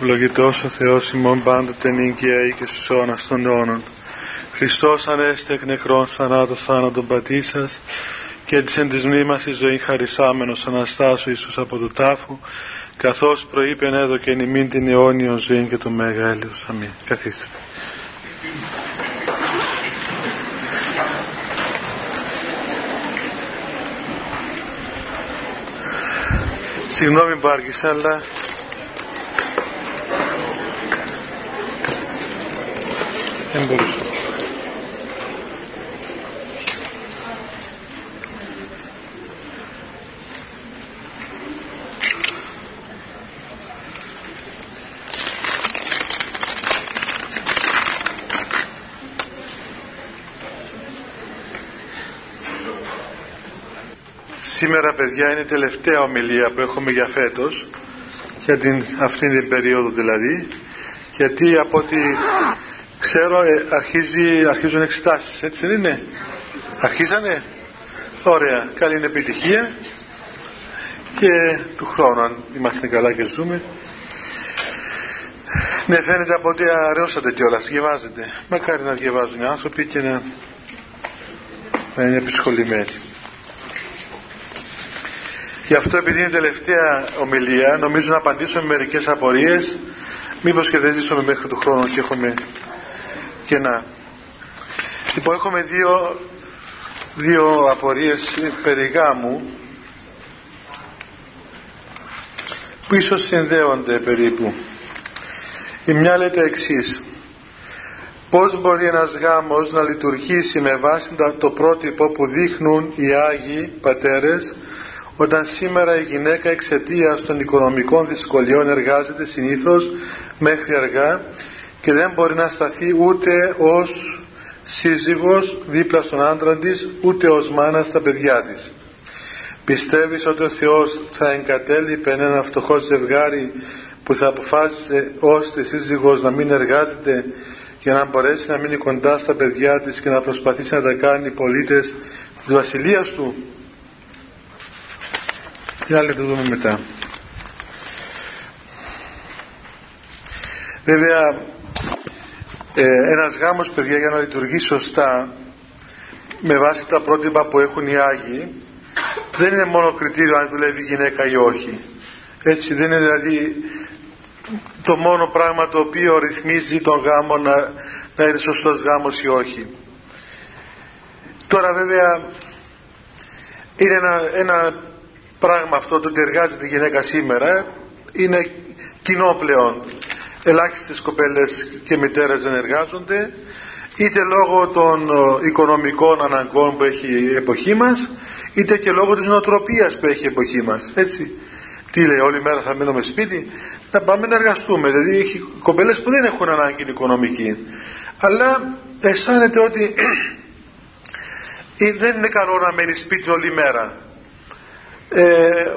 Ευλογητός ο Θεός ημών πάντοτε νίκαια ή και στους αιώνας των αιώνων. Χριστός ανέστη εκ νεκρών θανάτων θάνατον πατήσας και της εν της μνήμας η ζωή χαρισάμενος Αναστάσου Ιησούς από το τάφο καθώς προείπεν έδω και νημήν την αιώνιον ζωή και το Μέγα Έλεος. Αμήν. Καθίστε. Συγγνώμη που άργησα, αλλά δεν μπορούσα. Σήμερα παιδιά είναι η τελευταία ομιλία που έχουμε για φέτος για την, αυτήν την περίοδο δηλαδή γιατί από ό,τι ξέρω ε, αρχίζει, αρχίζουν εξετάσεις έτσι δεν είναι; Αρχίσανε; Ωραία καλή επιτυχία. Και του χρόνου αν είμαστε καλά και ζούμε. Ναι φαίνεται από ότι αραιώσατε κιόλας διαβάζετε μακάρι να διαβάζουν οι άνθρωποι και να, να είναι επισχολημένοι. Γι' αυτό επειδή είναι η τελευταία ομιλία, νομίζω να απαντήσω με μερικές απορίες, μήπως και δεν ζήσουμε μέχρι του χρόνου και έχουμε και να... Λοιπόν, έχουμε δύο, δύο απορίες περί γάμου, που ίσως συνδέονται περίπου. Η μια λέτε εξής. Πώς μπορεί ένας γάμος να λειτουργήσει με βάση το πρότυπο που δείχνουν οι Άγιοι Πατέρες όταν σήμερα η γυναίκα εξαιτίας των οικονομικών δυσκολιών εργάζεται συνήθως μέχρι αργά και δεν μπορεί να σταθεί ούτε ως σύζυγος δίπλα στον άντρα της ούτε ως μάνας στα παιδιά της. Πιστεύεις ότι ο Θεός θα εγκατέλειπε ένα φτωχό ζευγάρι που θα αποφάσισε ως τη σύζυγος να μην εργάζεται για να μπορέσει να μείνει κοντά στα παιδιά της και να προσπαθήσει να τα κάνει πολίτες της βασιλείας του; Τι άλλο το δούμε μετά. Βέβαια, ε, ένας γάμος, παιδιά, για να λειτουργεί σωστά, με βάση τα πρότυπα που έχουν οι Άγιοι, δεν είναι μόνο κριτήριο αν δουλεύει γυναίκα ή όχι. Έτσι, δεν είναι δηλαδή το μόνο πράγμα το οποίο ρυθμίζει τον γάμο να, να είναι σωστός γάμος ή όχι. Τώρα βέβαια είναι ένα, ένα πράγμα αυτό το ότι εργάζεται η γυναίκα σήμερα είναι κοινό πλέον. Ελάχιστες κοπέλες και μητέρες δεν εργάζονται είτε λόγω των ε, οικονομικών αναγκών που έχει η εποχή μας είτε και λόγω της νοοτροπίας που έχει η εποχή μας. Έτσι. Τι λέει, όλη μέρα θα μείνουμε σπίτι, να πάμε να εργαστούμε. Δηλαδή έχει κοπέλες που δεν έχουν ανάγκη οικονομική. Αλλά αισθάνεται ότι δεν είναι καλό να μένει σπίτι όλη μέρα ε,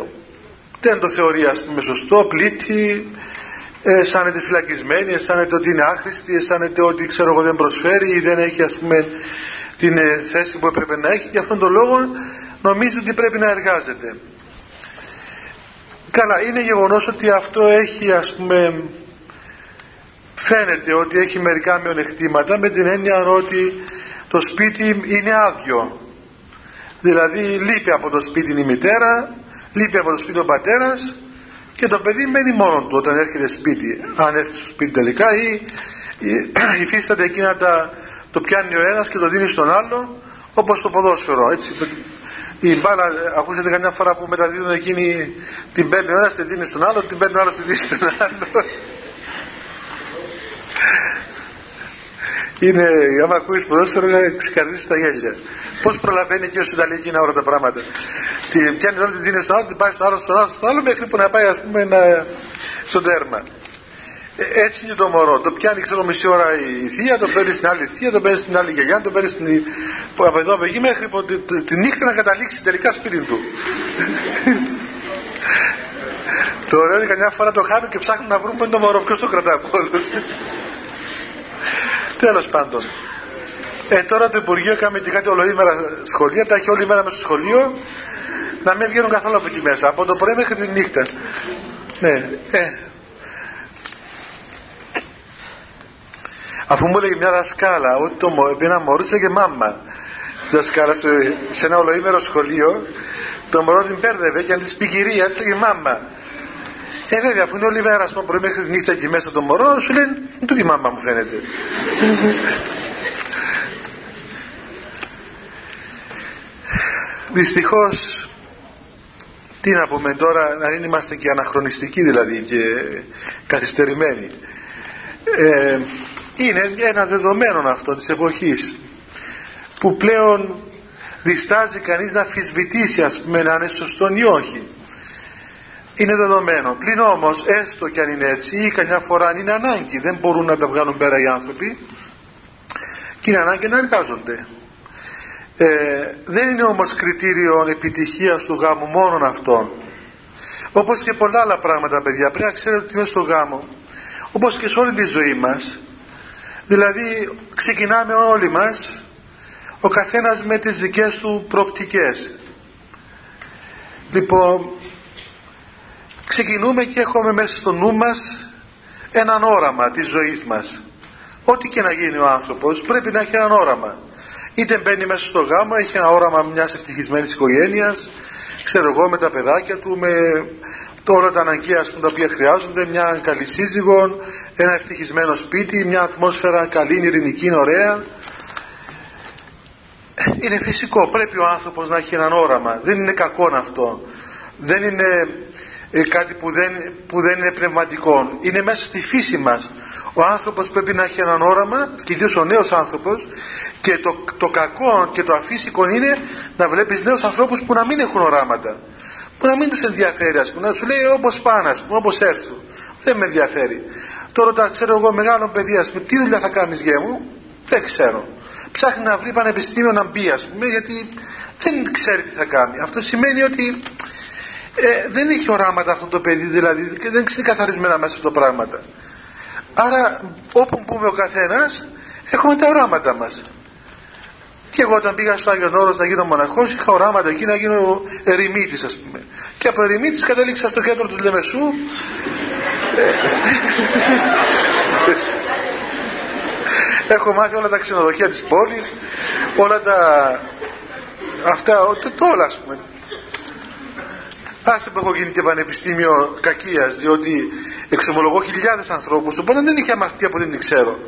δεν το θεωρεί ας πούμε σωστό, πλήττει, ε, αισθάνεται φυλακισμένη, αισθάνεται ότι είναι άχρηστη, αισθάνεται ότι ξέρω εγώ δεν προσφέρει ή δεν έχει ας πούμε την ε, θέση που έπρεπε να έχει και αυτόν τον λόγο νομίζει ότι πρέπει να εργάζεται. Καλά, είναι γεγονός ότι αυτό έχει ας πούμε φαίνεται ότι έχει μερικά μειονεκτήματα με την έννοια ότι το σπίτι είναι άδειο Δηλαδή λείπει από το σπίτι η μητέρα, λείπει από το σπίτι ο πατέρας και το παιδί μένει μόνο του όταν έρχεται σπίτι, αν έρθει στο σπίτι τελικά ή, υφίσταται εκείνα τα, το πιάνει ο ένας και το δίνει στον άλλο όπως το ποδόσφαιρο έτσι. Η μπάλα, ακούσατε καμιά φορά που μεταδίδουν εκείνη την παίρνει ο ένας, την δίνει στον άλλο, την παίρνει ο άλλος, την δίνει στον άλλο. Είναι, άμα ακούεις ποδόσφαιρο, ξεκαρδίσεις τα γέλια. Πώς προλαβαίνει και ο Ιταλία εκείνα όλα τα πράγματα. Την πιάνει όλη την δίνει στον άλλο, την πάει στο άλλο, στον άλλο, στο άλλο, μέχρι που να πάει, ας πούμε, να... στο τέρμα. Ε, έτσι είναι το μωρό. Το πιάνει, ξέρω, μισή ώρα η θεία, το παίρνει στην άλλη θεία, το παίρνει στην άλλη γιαγιά, το παίρνει στην... από εδώ από εκεί μέχρι που τη, τη, τη νύχτα να καταλήξει τελικά σπίτι του. το ωραίο είναι καμιά φορά το χάνουν και ψάχνουν να βρουν το μωρό. Ποιος το κρατά από όλους. Τέλος πάντων. Ε, τώρα το Υπουργείο κάνουμε και κάτι ολοήμερα σχολεία, τα έχει όλη μέρα μέσα στο σχολείο, να μην βγαίνουν καθόλου από εκεί μέσα, από το πρωί μέχρι τη νύχτα. Ναι, ε. Αφού μου έλεγε μια δασκάλα, ότι το ένα μωρό και μάμα, τη δασκάλα σε, σε ένα ολοήμερο σχολείο, το μωρό την πέρδευε και αν της πει κυρία, μάμα. Ε, βέβαια, αφού είναι όλη μέρα, ας πούμε, πρωί μέχρι τη νύχτα εκεί μέσα το μωρό, σου λένε, του τη μάμα μου φαίνεται. Δυστυχώς τι να πούμε τώρα να μην είμαστε και αναχρονιστικοί δηλαδή και καθυστερημένοι ε, είναι ένα δεδομένο αυτό της εποχής που πλέον διστάζει κανείς να αφισβητήσει ας πούμε να είναι σωστό ή όχι είναι δεδομένο. Πλην όμως έστω και αν είναι έτσι ή καμιά φορά αν είναι ανάγκη δεν μπορούν να τα βγάλουν πέρα οι άνθρωποι και είναι ανάγκη να εργάζονται. Ε, δεν είναι όμως κριτήριο επιτυχίας του γάμου μόνον αυτό όπως και πολλά άλλα πράγματα παιδιά πρέπει να ξέρετε ότι μέσα στο γάμο. Όπως και σε όλη τη ζωή μας. Δηλαδή ξεκινάμε όλοι μας ο καθένας με τις δικές του προοπτικές. Λοιπόν ξεκινούμε και έχουμε μέσα στο νου μας έναν όραμα της ζωής μας ό,τι και να γίνει ο άνθρωπος πρέπει να έχει έναν όραμα είτε μπαίνει μέσα στο γάμο, έχει ένα όραμα μιας ευτυχισμένης οικογένειας, ξέρω εγώ με τα παιδάκια του, με όλα τα αναγκαία τα οποία χρειάζονται, μια καλή σύζυγο, ένα ευτυχισμένο σπίτι, μια ατμόσφαιρα καλή, ειρηνική, ωραία. Είναι φυσικό, πρέπει ο άνθρωπος να έχει έναν όραμα, δεν είναι κακό αυτό. Δεν είναι ε, κάτι που δεν, που δεν είναι πνευματικό. Είναι μέσα στη φύση μας. Ο άνθρωπος πρέπει να έχει έναν όραμα και ιδίως ο νέος άνθρωπος και το, το κακό και το αφύσικο είναι να βλέπεις νέους ανθρώπους που να μην έχουν οράματα. Που να μην τους ενδιαφέρει ας πούμε. Να σου λέει όπως πάνε ας πούμε, όπως έρθουν. Δεν με ενδιαφέρει. Τώρα τα ξέρω εγώ μεγάλο παιδί ας πούμε, τι δουλειά θα κάνεις γέ μου; Δεν ξέρω. Ψάχνει να βρει πανεπιστήμιο να μπει ας πούμε γιατί δεν ξέρει τι θα κάνει. Αυτό σημαίνει ότι ε, δεν έχει οράματα αυτό το παιδί δηλαδή και δεν είναι καθαρισμένα μέσα το πράγματα. Άρα όπου μπούμε ο καθένας έχουμε τα οράματα μας. Και εγώ όταν πήγα στο Άγιον Όρος να γίνω μοναχός είχα οράματα εκεί να γίνω ερημίτης ας πούμε. Και από ερημίτης κατέληξα στο κέντρο του Λεμεσού. Έχω μάθει όλα τα ξενοδοχεία της πόλης, όλα τα... αυτά, το, όλα ας πούμε. Άσε που έχω γίνει και πανεπιστήμιο κακίας, διότι εξομολογώ χιλιάδες ανθρώπους, οπότε δεν είχε αμαρτία που δεν ξέρω.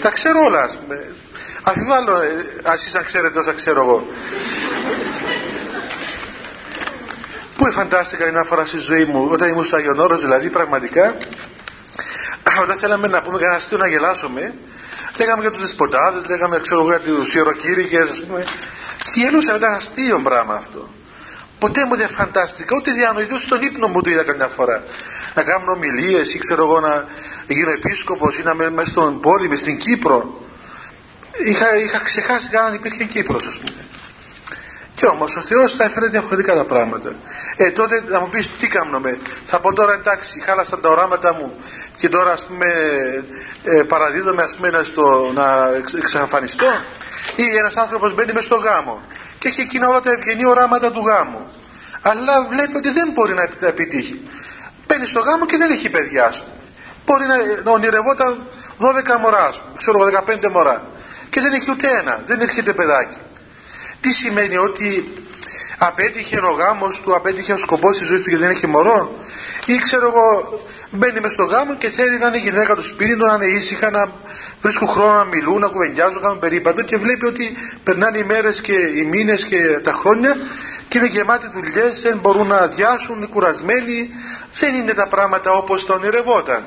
Τα ξέρω όλα, ας πούμε. Αφιβάλλω ε, εσείς αν ξέρετε όσα ξέρω εγώ. Πού φαντάστηκα μια φορά στη ζωή μου, όταν ήμουν στο Άγιον Όρος, δηλαδή πραγματικά, όταν θέλαμε να πούμε κανένα αστείο να γελάσουμε, λέγαμε για τους δεσποτάδες, λέγαμε ξέρω για τους ιεροκήρυκες, ας πούμε, και γελούσαμε, ήταν αστείο πράγμα αυτό. Ποτέ μου δεν φαντάστηκα, ούτε διανοηθώ στον ύπνο μου το είδα καμιά φορά. Να κάνω ομιλίες ή ξέρω εγώ να γίνω επίσκοπος ή να είμαι μέσα στον πόλη, με στην Κύπρο. Είχα, είχα ξεχάσει καν αν υπήρχε Κύπρος, ας πούμε. Και όμως ο Θεός θα έφερε διαφορετικά τα πράγματα. Ε, τότε θα μου πεις τι κάνουμε. Θα πω τώρα εντάξει, χάλασαν τα οράματα μου και τώρα ας πούμε ε, παραδίδομαι ας πούμε, στο, να εξαφανιστώ. Ή ένας άνθρωπος μπαίνει μες στο γάμο και έχει εκείνα όλα τα ευγενή οράματα του γάμου. Αλλά βλέπει ότι δεν μπορεί να επιτύχει. Μπαίνει στο γάμο και δεν έχει παιδιά, σου. Μπορεί να, να ονειρευόταν 12 μωρά, ξέρω 15 μωρά. Και δεν έχει ούτε ένα, δεν έρχεται παιδάκι. Τι σημαίνει ότι απέτυχε ο γάμος του, απέτυχε ο σκοπός της ζωής του και δεν έχει μωρό. Ή ξέρω εγώ μπαίνει μες στο γάμο και θέλει να είναι η γυναίκα του σπίτι του, να είναι ήσυχα, να βρίσκουν χρόνο να μιλούν, να κουβεντιάζουν, να κάνουν περίπατο και βλέπει ότι περνάνε οι μέρες και οι μήνες και τα χρόνια και είναι γεμάτοι δουλειές, δεν μπορούν να αδειάσουν, είναι κουρασμένοι. Δεν είναι τα πράγματα όπως τα ονειρευόταν.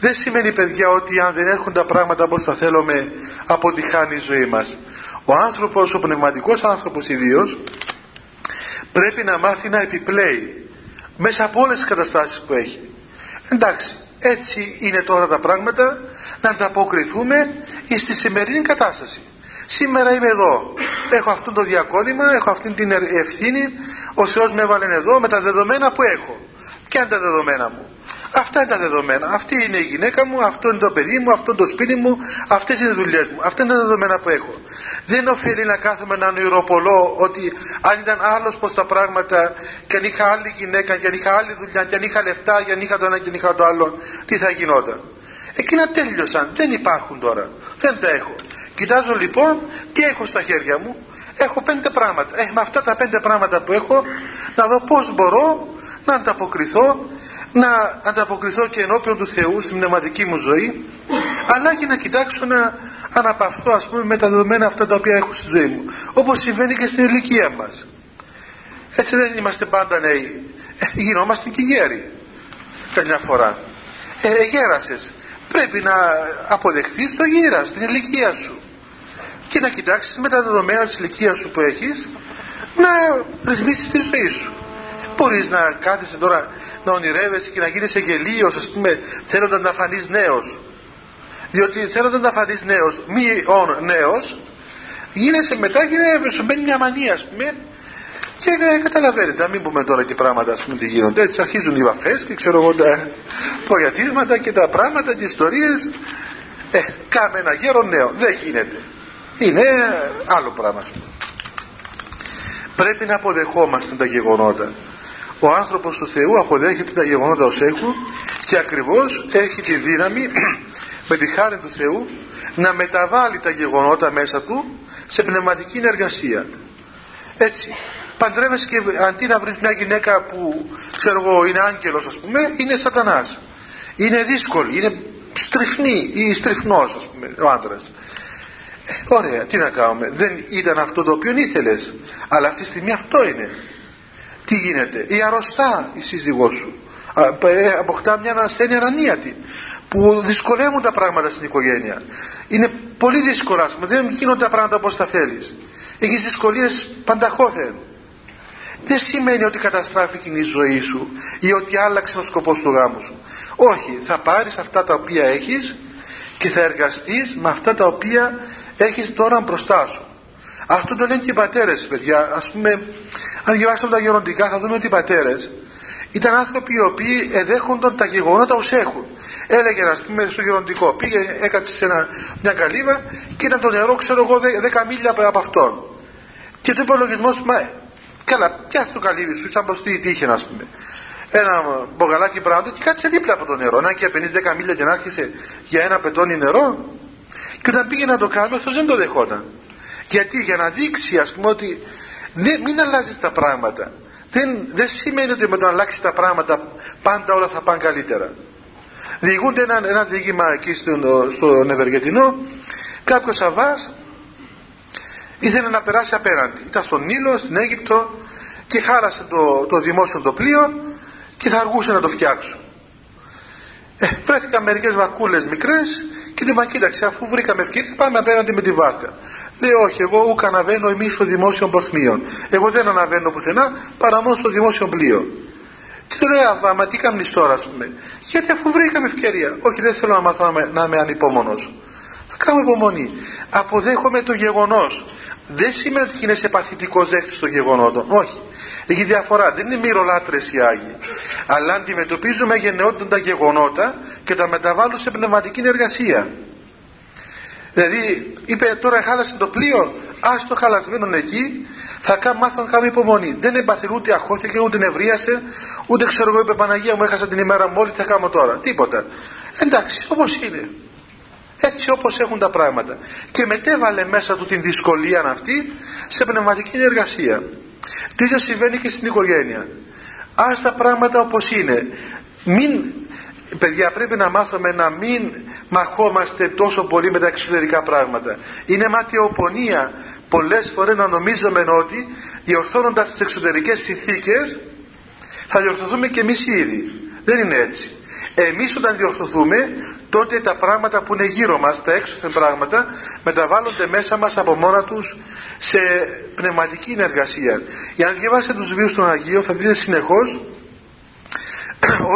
Δεν σημαίνει παιδιά ότι αν δεν έχουν τα πράγματα όπως τα θέλουμε αποτυχάνει η ζωή μας. Ο άνθρωπος, ο πνευματικός άνθρωπος ιδίως, πρέπει να μάθει να επιπλέει μέσα από όλες τις καταστάσεις που έχει. Εντάξει έτσι είναι τώρα τα πράγματα να ανταποκριθούμε στη σημερινή κατάσταση. Σήμερα είμαι εδώ. Έχω αυτό το διακόνημα έχω αυτή την ευθύνη. Ο Θεός με έβαλε εδώ με τα δεδομένα που έχω. Ποια είναι τα δεδομένα μου; Αυτά είναι τα δεδομένα. Αυτή είναι η γυναίκα μου, αυτό είναι το παιδί μου, αυτό είναι το σπίτι μου, αυτές είναι οι δουλειές μου. Αυτά είναι τα δεδομένα που έχω. Δεν οφείλει να κάθομαι να νοηροπολώ ότι αν ήταν άλλος πω τα πράγματα και αν είχα άλλη γυναίκα, και αν είχα άλλη δουλειά, και αν είχα λεφτά, και αν είχα το ένα και αν είχα το άλλο, τι θα γινόταν. εκείνα τέλειωσαν δεν υπάρχουν τώρα δεν τα έχω κοιτάζω λοιπόν τι έχω στα χέρια μου έχω πέντε πράγματα ε, με αυτά τα πέντε πράγματα που έχω να δω πως μπορώ να ανταποκριθώ να ανταποκριθώ και ενώπιον του Θεού στην πνευματική μου ζωή αλλά και να κοιτάξω να αναπαυθώ ας πούμε με τα δεδομένα αυτά τα οποία έχω στη ζωή μου όπως συμβαίνει και στην ηλικία μας. Έτσι δεν είμαστε πάντα νέοι. Ε, γινόμαστε και γέροι καμιά φορά. Ε, γέρασες πρέπει να αποδεχθείς το γύρα στην ηλικία σου και να κοιτάξεις με τα δεδομένα της ηλικίας σου που έχεις να ρυθμίσεις τη ζωή σου. Δεν μπορείς να κάθεσαι τώρα να ονειρεύεσαι και να γίνεις γελίος ας πούμε θέλοντας να φανείς νέος διότι θέλοντας να φανείς νέος μη όν νέος γίνεσαι μετά και σου μπαίνει μια μανία ας πούμε και ε, καταλαβαίνετε, να μην πούμε τώρα και πράγματα ας πούμε τι γίνονται. Έτσι αρχίζουν οι βαφές και ξέρω εγώ τα προγιατίσματα και τα πράγματα και ιστορίες. Ε, κάμε ένα γέρο νέο. Δεν γίνεται. Είναι άλλο πράγμα. Πρέπει να αποδεχόμαστε τα γεγονότα. Ο άνθρωπος του Θεού αποδέχεται τα γεγονότα ως έχουν και ακριβώς έχει τη δύναμη με τη χάρη του Θεού να μεταβάλει τα γεγονότα μέσα του σε πνευματική εργασία. Έτσι παντρεύεσαι και αντί να βρεις μια γυναίκα που ξέρω εγώ είναι άγγελος ας πούμε είναι σατανάς. Είναι δύσκολη, είναι στριφνή ή στριφνός ας πούμε ο άντρας. Ε, ωραία, τι να κάνουμε δεν ήταν αυτό το οποίο ήθελες αλλά αυτή τη στιγμή αυτό είναι τι γίνεται, η αρρωστά η σύζυγός σου ε, αποκτά μια ασθένεια ανανίατη που δυσκολεύουν τα πράγματα στην οικογένεια είναι πολύ δύσκολα ας πούμε. δεν γίνονται τα πράγματα όπως τα θέλεις έχεις δυσκολίες πανταχώθεν δεν σημαίνει ότι καταστράφηκε η ζωή σου ή ότι άλλαξε ο σκοπός του γάμου σου. Όχι, θα πάρεις αυτά τα οποία έχεις και θα εργαστείς με αυτά τα οποία έχεις τώρα μπροστά σου. Αυτό το λένε και οι πατέρες, παιδιά. Ας πούμε, αν διαβάσουμε τα γεροντικά θα δούμε ότι οι πατέρες ήταν άνθρωποι οι οποίοι εδέχονταν τα γεγονότα ως έχουν. Έλεγε, ας πούμε, στο γεροντικό, πήγε, έκατσε σε μια καλύβα και ήταν το νερό, ξέρω εγώ, 10 μίλια από αυτόν. Και το υπολογισμό, μα Καλά, πιάσ' το καλύβι σου, σαν πως τι τύχε, ας πούμε. Ένα μπογαλάκι πράγματι και κάτσε δίπλα από το νερό. Να και 50-10 μίλια και να άρχισε για ένα πετόνι νερό. Και όταν πήγε να το κάνει, αυτός δεν το δεχόταν. Γιατί, για να δείξει, ας πούμε, ότι δεν, μην αλλάζεις τα πράγματα. Δεν, δεν σημαίνει ότι με το να αλλάξεις τα πράγματα πάντα όλα θα πάνε καλύτερα. Διηγούνται ένα, ένα διήγημα εκεί στον, στον Ευεργετινό. Κάποιος Αβάς ήθελε να περάσει απέναντι. Ήταν στον Νείλο, στην Αίγυπτο και χάλασε το, το δημόσιο το πλοίο και θα αργούσε να το φτιάξω. Ε, βρέθηκαν μερικές βαρκούλες μικρές και του είπαν κοίταξε αφού βρήκαμε ευκαιρίες πάμε απέναντι με τη βάρκα. Λέει όχι εγώ ούκα αναβαίνω εμείς στο δημόσιο πορθμίο. Εγώ δεν αναβαίνω πουθενά παρά μόνο στο δημόσιο πλοίο. Τι του λέει αβάμα τι κάνεις τώρα ας πούμε. Γιατί αφού βρήκαμε ευκαιρία. Όχι δεν θέλω να μάθω να, να είμαι ανυπόμονος. Θα κάνω υπομονή. Αποδέχομαι το γεγονός δεν σημαίνει ότι είναι σε παθητικό δέχτη των γεγονότων. Όχι. Έχει διαφορά. Δεν είναι μυρολάτρες οι Άγιοι. Αλλά αντιμετωπίζουμε γενναιότητα τα γεγονότα και τα μεταβάλλουν σε πνευματική εργασία. Δηλαδή, είπε τώρα χάλασε το πλοίο, ας το χαλασμένο εκεί, θα μάθω να κάνω υπομονή. Δεν εμπαθηρού ούτε αχώθηκε, ούτε νευρίασε, ούτε ξέρω εγώ, είπε Παναγία μου, έχασα την ημέρα μου, τι θα κάνω τώρα. Τίποτα. Εντάξει, όπως είναι έτσι όπως έχουν τα πράγματα και μετέβαλε μέσα του την δυσκολία αυτή σε πνευματική εργασία τι θα συμβαίνει και στην οικογένεια ας τα πράγματα όπως είναι μην παιδιά πρέπει να μάθουμε να μην μαχόμαστε τόσο πολύ με τα εξωτερικά πράγματα. Είναι ματιοπονία πολλές φορές να νομίζουμε ότι διορθώνοντας τις εξωτερικές συνθήκες θα διορθωθούμε και εμείς ήδη. Δεν είναι έτσι. Εμείς όταν διορθωθούμε τότε τα πράγματα που είναι γύρω μας, τα έξωθεν πράγματα, μεταβάλλονται μέσα μας από μόνα τους σε πνευματική ενεργασία. Για να διαβάσετε τους βίους των Αγίων θα δείτε συνεχώς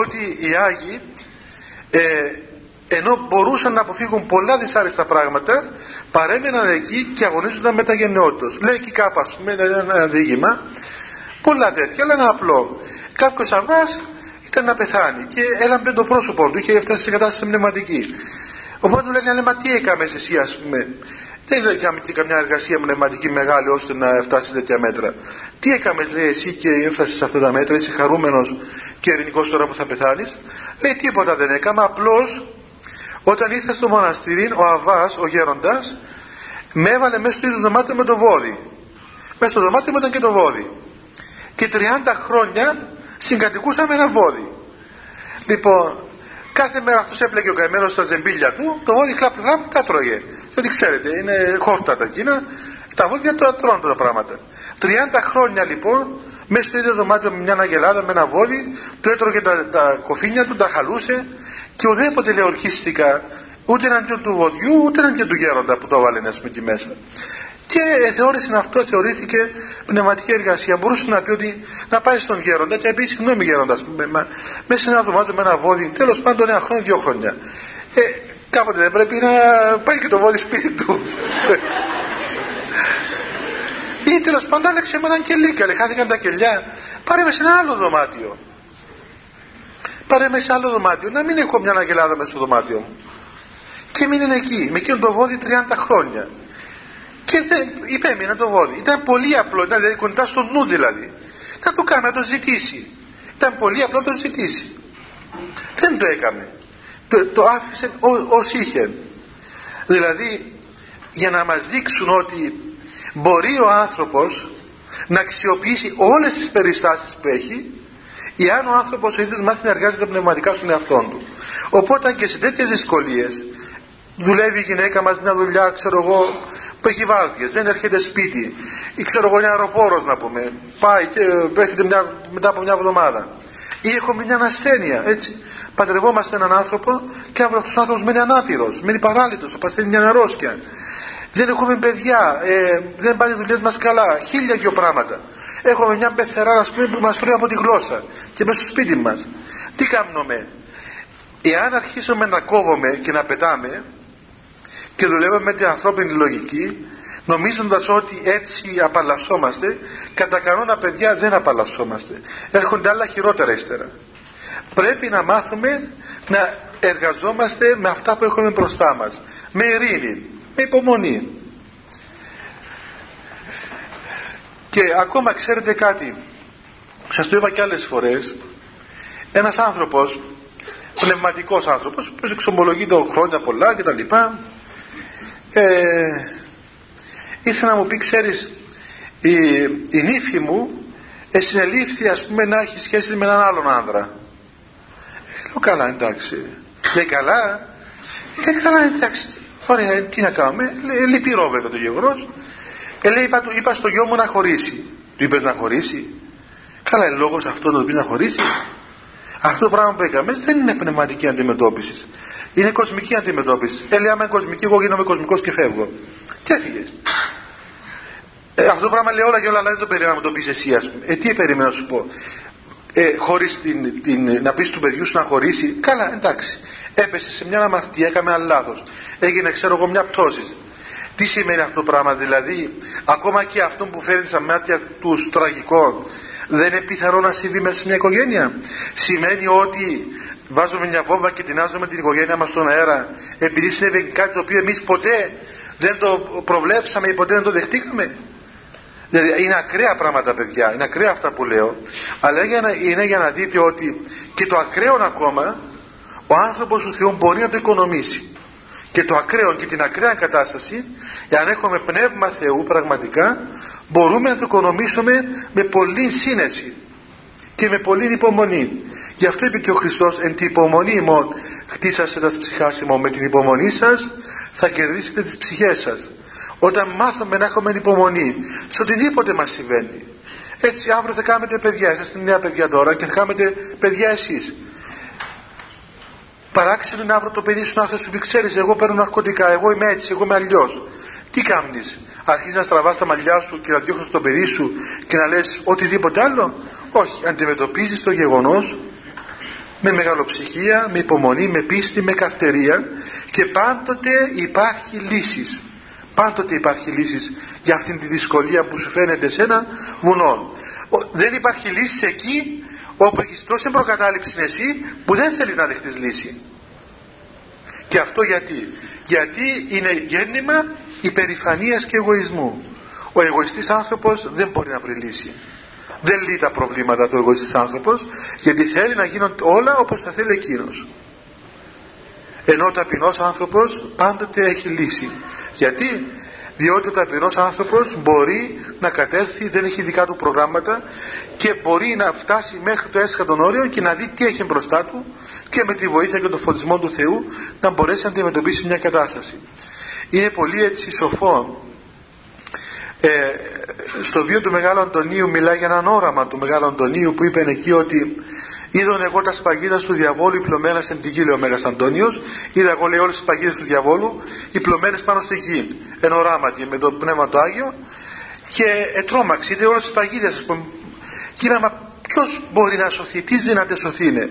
ότι οι Άγιοι ε, ενώ μπορούσαν να αποφύγουν πολλά δυσάρεστα πράγματα παρέμεναν εκεί και αγωνίζονταν με τα γενναιότητας. Λέει εκεί κάπου ας πούμε ένα διήγημα πολλά τέτοια αλλά ένα απλό. Κάποιος αυγάς ήταν να πεθάνει και έλαμπε το πρόσωπο του, είχε φτάσει σε κατάσταση πνευματική. Οπότε του λένε, μα τι έκαμες εσύ, ας πούμε; Δεν έκαμε και καμιά εργασία πνευματική μεγάλη ώστε να φτάσει σε τέτοια μέτρα. Τι έκαμες, λέει, εσύ και έφτασες σε αυτά τα μέτρα, είσαι χαρούμενος και ειρηνικός τώρα που θα πεθάνεις; Λέει, τίποτα δεν έκαμε, απλώς όταν ήρθα στο μοναστήρι ο Αβάς, ο γέροντας με έβαλε μέσα στο ίδιο δωμάτιο με το βόδι μέσα στο δωμάτιο μου ήταν και το βόδι και 30 χρόνια συγκατοικούσαμε ένα βόδι λοιπόν κάθε μέρα αυτός έπλεκε ο καημένος στα ζεμπίλια του το βόδι χλάπ χλάπ τα τρώγε. Διότι ξέρετε είναι χόρτα τα εκείνα τα βόδια τώρα τρώνε τα πράγματα. 30 χρόνια λοιπόν μέσα στο ίδιο δωμάτιο με μια αγελάδα, με ένα βόδι, του έτρωγε τα, τα κοφίνια του, τα χαλούσε και ουδέποτε λέει ορκίστηκα ούτε εναντίον του βοδιού, ούτε εναντίον του γέροντα που το έβαλε να πούμε εκεί μέσα. Και θεώρησε αυτό, θεωρήθηκε πνευματική εργασία. Μπορούσε να πει ότι να πάει στον γέροντα και να πει συγγνώμη γέροντας, μέσα σε ένα δωμάτιο με ένα βόδι, τέλος πάντων ένα χρόνο, δύο χρόνια. Ε, κάποτε δεν πρέπει να πάει και το βόδι σπίτι του. Ή τέλος πάντων άλλαξε με έναν κελί, καλέ, χάθηκαν τα κελιά. Πάρε με σε ένα άλλο δωμάτιο. Πάρε με σε άλλο δωμάτιο. Να μην έχω μια αγελάδα μέσα στο δωμάτιο μου. Και μείνει εκεί, με εκείνο το βόδι 30 χρόνια. Και δεν, υπέμεινε το βόδι. Ήταν πολύ απλό, ήταν δηλαδή κοντά στο νου δηλαδή. Να το κάνει, να το ζητήσει. Ήταν πολύ απλό να το ζητήσει. Δεν το έκαμε. Το, το άφησε ως είχε. Δηλαδή, για να μας δείξουν ότι μπορεί ο άνθρωπος να αξιοποιήσει όλες τις περιστάσεις που έχει εάν ο άνθρωπος ο ίδιος μάθει να εργάζεται πνευματικά στον εαυτό του οπότε και σε τέτοιες δυσκολίες δουλεύει η γυναίκα μας μια δουλειά ξέρω εγώ που έχει βάρδιες, δεν έρχεται σπίτι. Ή ξέρω εγώ είναι αεροπόρος να πούμε. Πάει και έρχεται μια, μετά από μια εβδομάδα. Ή έχουμε μια ασθένεια έτσι. Παντρευόμαστε έναν άνθρωπο και αύριο αυτός ο άνθρωπος μένει ανάπηρος μένει παράλυτος, παθαίνει μια αρρώστια δεν έχουμε παιδιά, ε, δεν πάνε οι δουλειές μας καλά, χίλια δυο πράγματα. Έχουμε μια πεθερά ας πούμε, που μας φέρει από τη γλώσσα και μέσα στο σπίτι μας. Τι κάνουμε, εάν αρχίσουμε να κόβουμε και να πετάμε και δουλεύουμε με την ανθρώπινη λογική, νομίζοντας ότι έτσι απαλλασσόμαστε, κατά κανόνα παιδιά δεν απαλλασσόμαστε. Έρχονται άλλα χειρότερα ύστερα. Πρέπει να μάθουμε να εργαζόμαστε με αυτά που έχουμε μπροστά μας. Με ειρήνη, με υπομονή και ακόμα ξέρετε κάτι σας το είπα και άλλες φορές ένας άνθρωπος πνευματικός άνθρωπος που εξομολογεί το χρόνια πολλά και τα λοιπά ε, ήθελε να μου πει ξέρεις η, η νύφη μου εσυνελήφθη ας πούμε να έχει σχέση με έναν άλλον άνδρα ε, λέω καλά εντάξει λέει καλά λέει καλά εντάξει Ωραία, τι να κάνουμε. Λυπηρό βέβαια το γεγονός. Ε, λέει, είπα, είπα στο γιο μου να χωρίσει. Του είπες να χωρίσει. Καλά, είναι λόγος αυτός το πεις να χωρίσει. Αυτό το πράγμα που έκαμε δεν είναι πνευματική αντιμετώπιση. Είναι κοσμική αντιμετώπιση. Ε, λέει, άμα είναι κοσμική, εγώ γίνομαι κοσμικός και φεύγω. Τι έφυγες; Ε, αυτό το πράγμα λέει όλα και όλα, αλλά δεν το περίμενα να το πεις εσύ, ας πούμε. Ε, τι περίμενα να σου πω; Ε, χωρίς την, την, να πεις του παιδιού σου να χωρίσει. Καλά, εντάξει. Έπεσε σε μια αμαρτία, έκαμε ένα λάθος έγινε ξέρω εγώ μια πτώση. Τι σημαίνει αυτό το πράγμα, δηλαδή ακόμα και αυτό που φέρνει στα μάτια τους τραγικών δεν είναι πιθανό να συμβεί μέσα σε μια οικογένεια; Σημαίνει ότι βάζουμε μια βόμβα και τεινάζουμε την οικογένεια μας στον αέρα επειδή συνέβη κάτι το οποίο εμείς ποτέ δεν το προβλέψαμε ή ποτέ δεν το δεχτήκαμε. Δηλαδή είναι ακραία πράγματα παιδιά, είναι ακραία αυτά που λέω αλλά είναι για να δείτε ότι και το ακραίο ακόμα ο άνθρωπος του Θεού μπορεί να το οικονομήσει και το ακραίο και την ακραία κατάσταση εάν έχουμε πνεύμα Θεού πραγματικά μπορούμε να το οικονομήσουμε με πολλή σύνεση και με πολλή υπομονή γι' αυτό είπε και ο Χριστός εν την υπομονή ημών χτίσασε τα ψυχάς ημών με την υπομονή σας θα κερδίσετε τις ψυχές σας όταν μάθαμε να έχουμε υπομονή σε οτιδήποτε μας συμβαίνει έτσι αύριο θα κάνετε παιδιά είσαστε νέα παιδιά τώρα και θα κάνετε παιδιά εσείς Παράξενο είναι αύριο το παιδί σου να σου πει: Ξέρεις, εγώ παίρνω ναρκωτικά, εγώ είμαι έτσι, εγώ είμαι αλλιώς. Τι κάνει, αρχίζεις να στραβάς τα μαλλιά σου και να διώχνεις το παιδί σου και να λες οτιδήποτε άλλο; Όχι, αντιμετωπίζεις το γεγονός με μεγαλοψυχία, με υπομονή, με πίστη, με καρτερία και πάντοτε υπάρχει λύσης. Πάντοτε υπάρχει λύσης για αυτήν τη δυσκολία που σου φαίνεται σε ένα βουνό. Δεν υπάρχει λύση εκεί όπου έχεις τόση προκατάληψη εσύ που δεν θέλεις να δεχτείς λύση και αυτό γιατί γιατί είναι γέννημα υπερηφανίας και εγωισμού ο εγωιστής άνθρωπος δεν μπορεί να βρει λύση δεν λύει τα προβλήματα του εγωιστής άνθρωπος γιατί θέλει να γίνουν όλα όπως θα θέλει εκείνος. Ενώ ο ταπεινός άνθρωπος πάντοτε έχει λύση γιατί; Διότι ο ταπεινός άνθρωπος μπορεί να κατέρθει δεν έχει δικά του προγράμματα και μπορεί να φτάσει μέχρι το έσχατον όριο και να δει τι έχει μπροστά του και με τη βοήθεια και τον φωτισμό του Θεού να μπορέσει να αντιμετωπίσει μια κατάσταση. Είναι πολύ έτσι σοφό ε, στο βίο του Μεγάλου Αντωνίου μιλάει για έναν όραμα του Μεγάλου Αντωνίου που είπε εκεί ότι είδον εγώ τα σπαγίδα του διαβόλου υπλωμένα στην τη γη, λέει ο Μέγας Αντώνιος. Είδα εγώ, λέει, όλες τις σπαγίδες του διαβόλου υπλωμένες πάνω στη γη. Εν οράματι με το Πνεύμα το Άγιο και ετρώμαξε, είδε όλες τις σπαγίδες. Κύριε, μα ποιος μπορεί να σωθεί, τι δυνατές σωθεί είναι.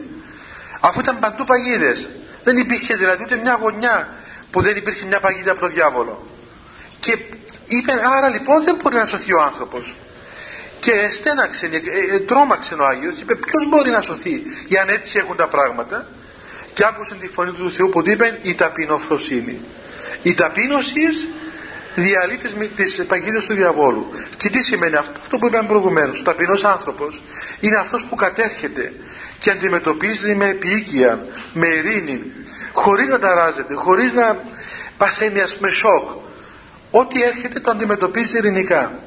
Αφού ήταν παντού παγίδες. Δεν υπήρχε δηλαδή ούτε μια γωνιά που δεν υπήρχε μια παγίδα από τον διάβολο. Και είπε, άρα λοιπόν δεν μπορεί να σωθεί ο άνθρωπος και στέναξε, ε, ε, τρόμαξε ο Άγιος είπε ποιος μπορεί να σωθεί για αν έτσι έχουν τα πράγματα και άκουσε τη φωνή του Θεού που είπε η ταπεινοφροσύνη η ταπείνωση διαλύει τις, τις παγίδες του διαβόλου και τι σημαίνει αυτό, αυτό που είπαμε προηγουμένως ο ταπεινός άνθρωπος είναι αυτός που κατέρχεται και αντιμετωπίζει με επίοικια με ειρήνη χωρίς να ταράζεται χωρίς να παθαίνει ας πούμε σοκ ό,τι έρχεται το αντιμετωπίζει ειρηνικά.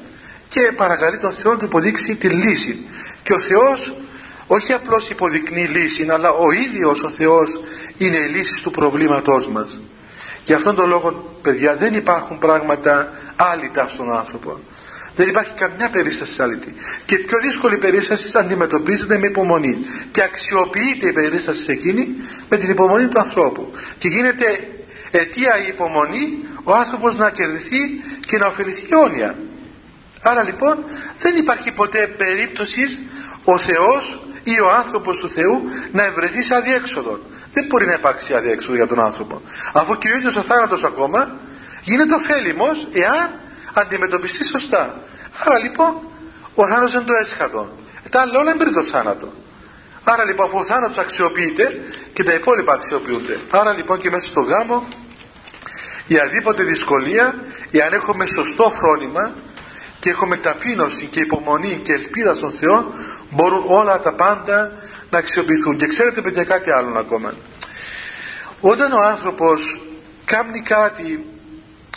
Και παρακαλεί τον Θεό να του υποδείξει τη λύση. Και ο Θεός όχι απλώς υποδεικνύει λύση αλλά ο ίδιος ο Θεός είναι η λύση του προβλήματός μας. Γι' αυτόν τον λόγο παιδιά δεν υπάρχουν πράγματα άλυτα στον άνθρωπο. Δεν υπάρχει καμιά περίσταση άλυτη. Και πιο δύσκολη περίσταση αντιμετωπίζεται με υπομονή. Και αξιοποιείται η περίσταση εκείνη με την υπομονή του ανθρώπου. Και γίνεται αιτία η υπομονή ο άνθρωπος να κερδιθεί και να ωφεληθεί αιώνια Άρα λοιπόν δεν υπάρχει ποτέ περίπτωση ο Θεός ή ο άνθρωπος του Θεού να ευρεθεί σε αδιέξοδο. Δεν μπορεί να υπάρξει αδιέξοδο για τον άνθρωπο. Αφού και ο ίδιος ο θάνατος ακόμα γίνεται ωφέλιμος εάν αντιμετωπιστεί σωστά. Άρα λοιπόν ο θάνατος είναι το έσχατο. Τα άλλα όλα είναι το θάνατο. Άρα λοιπόν αφού ο θάνατος αξιοποιείται και τα υπόλοιπα αξιοποιούνται. Άρα λοιπόν και μέσα στο γάμο η αδίποτε δυσκολία, εάν έχουμε σωστό φρόνημα, και έχουμε ταπείνωση και υπομονή και ελπίδα στον Θεό μπορούν όλα τα πάντα να αξιοποιηθούν. Και ξέρετε παιδιά κάτι άλλο ακόμα. Όταν ο άνθρωπος κάνει κάτι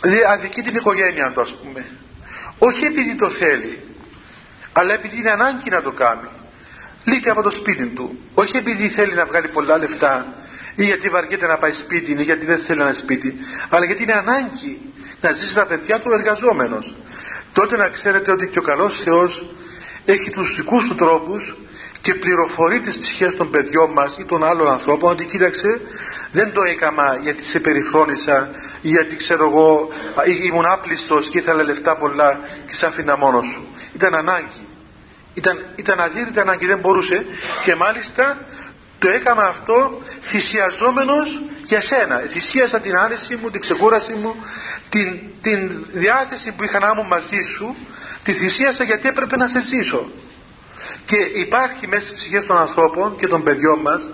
δηλαδή αδικεί την οικογένεια του ας πούμε όχι επειδή το θέλει αλλά επειδή είναι ανάγκη να το κάνει. Λείπει από το σπίτι του όχι επειδή θέλει να βγάλει πολλά λεφτά ή γιατί βαριέται να πάει σπίτι ή γιατί δεν θέλει ένα σπίτι. Αλλά γιατί είναι ανάγκη να ζήσει τα παιδιά του εργαζόμενος. Τότε να ξέρετε ότι και ο καλός Θεός έχει τους δικούς του τρόπους και πληροφορεί τις ψυχές των παιδιών μας ή των άλλων ανθρώπων ότι κοίταξε δεν το έκαμα γιατί σε περιφρόνησα ή γιατί ξέρω εγώ ήμουν άπλιστος και ήθελα λεφτά πολλά και σε άφηνα μόνος σου ήταν ανάγκη. Ήταν, ήταν αδύρυτη ανάγκη δεν μπορούσε. Και μάλιστα το έκανα αυτό θυσιαζόμενος για σένα. Θυσίασα την άνεση μου, την ξεκούραση μου, την, την διάθεση που είχα να είμαι μαζί σου, τη θυσίασα γιατί έπρεπε να σε ζήσω. Και υπάρχει μέσα στις ψυχές των ανθρώπων και των παιδιών μας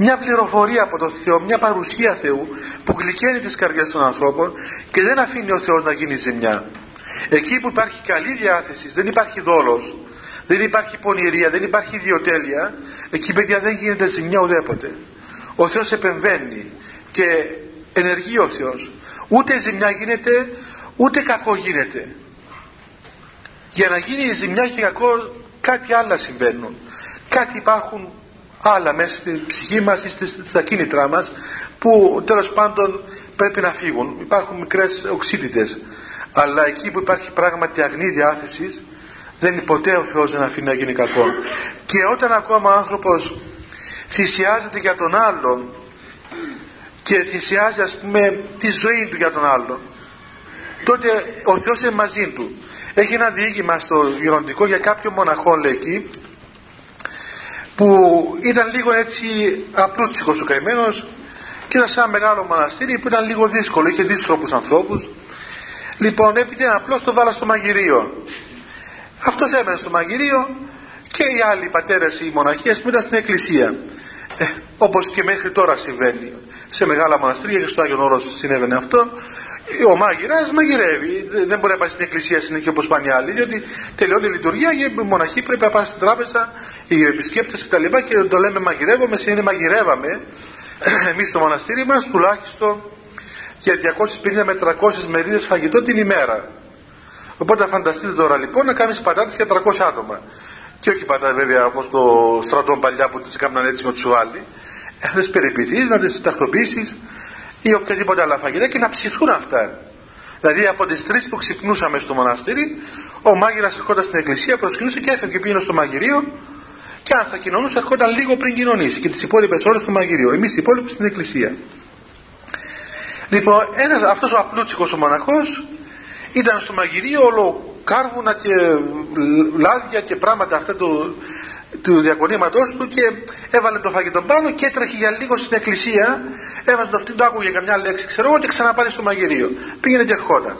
μια πληροφορία από τον Θεό, μια παρουσία Θεού που γλυκαίνει τις καρδιές των ανθρώπων και δεν αφήνει ο Θεός να γίνει ζημιά. Εκεί που υπάρχει καλή διάθεση, δεν υπάρχει δόλος, δεν υπάρχει πονηρία, δεν υπάρχει ιδιοτέλεια, εκεί παιδιά δεν γίνεται ζημιά ουδέποτε. Ο Θεός επεμβαίνει και ενεργεί ο Θεός. Ούτε ζημιά γίνεται, ούτε κακό γίνεται. Για να γίνει ζημιά και κακό κάτι άλλα συμβαίνουν. Κάτι υπάρχουν άλλα μέσα στην ψυχή μας ή στα κίνητρά μας που τέλος πάντων πρέπει να φύγουν. Υπάρχουν μικρές οξύτητες. Αλλά εκεί που υπάρχει πράγματι αγνή διάθεσης δεν είναι ποτέ ο Θεός να αφήνει να γίνει κακό. Και όταν ακόμα ο άνθρωπος θυσιάζεται για τον άλλον και θυσιάζει ας πούμε τη ζωή του για τον άλλον τότε ο Θεός είναι μαζί του. Έχει ένα διήγημα στο γεροντικό για κάποιο μοναχό λέει εκεί που ήταν λίγο έτσι απλούτσικος ο καημένος και ήταν σε ένα μεγάλο μοναστήρι που ήταν λίγο δύσκολο, είχε δύστροπους ανθρώπους λοιπόν έπειτα απλώς το βάλα στο μαγειρίο αυτός έμενε στο μαγειρίο και οι άλλοι πατέρες οι μοναχές που ήταν στην εκκλησία ε, όπως και μέχρι τώρα συμβαίνει σε μεγάλα μοναστήρια και στο Άγιον Όρος συνέβαινε αυτό ο μάγειρας μαγειρεύει. Δεν μπορεί να πάει στην εκκλησία συνέχεια όπως πάνε οι άλλοι, διότι τελειώνει η λειτουργία και οι μοναχοί πρέπει να πάνε στην τράπεζα, οι επισκέπτες κτλ. Και, και το λέμε μαγειρεύουμε, είναι μαγειρεύαμε, εμείς στο μοναστήρι μας τουλάχιστον για 250 με 300 μερίδες φαγητό την ημέρα. Οπότε φανταστείτε τώρα λοιπόν να κάνεις πατάτες για 300 άτομα. Και όχι πατάτες βέβαια όπως το στρατό παλιά που τις έκαναν έτσι με τσουάλι. Να τις περιποιηθείς, να τις τακτοποιήσεις ή οποιαδήποτε άλλα φαγητά και να ψηθούν αυτά. Δηλαδή από τις τρεις που ξυπνούσαμε στο μοναστήρι, ο μάγειρας ερχόταν στην εκκλησία, προσκυνούσε και έφευγε πήγαινε στο μαγειρίο και αν θα κοινωνούσε ερχόταν λίγο πριν κοινωνήσει και τις υπόλοιπες ώρες στο μαγειρίο. Εμείς οι υπόλοιποι στην εκκλησία. Λοιπόν, ένας, αυτός ο απλούτσικος ο μοναχός ήταν στο μαγειρίο όλο κάρβουνα και λάδια και πράγματα αυτά του, του διακονήματός του και έβαλε το φαγητό πάνω και έτρεχε για λίγο στην εκκλησία. Έβαζε το αυτήν το άκουγε καμιά λέξη ξέρω εγώ και ξαναπάρει στο μαγειρίο. Πήγαινε και ερχόταν.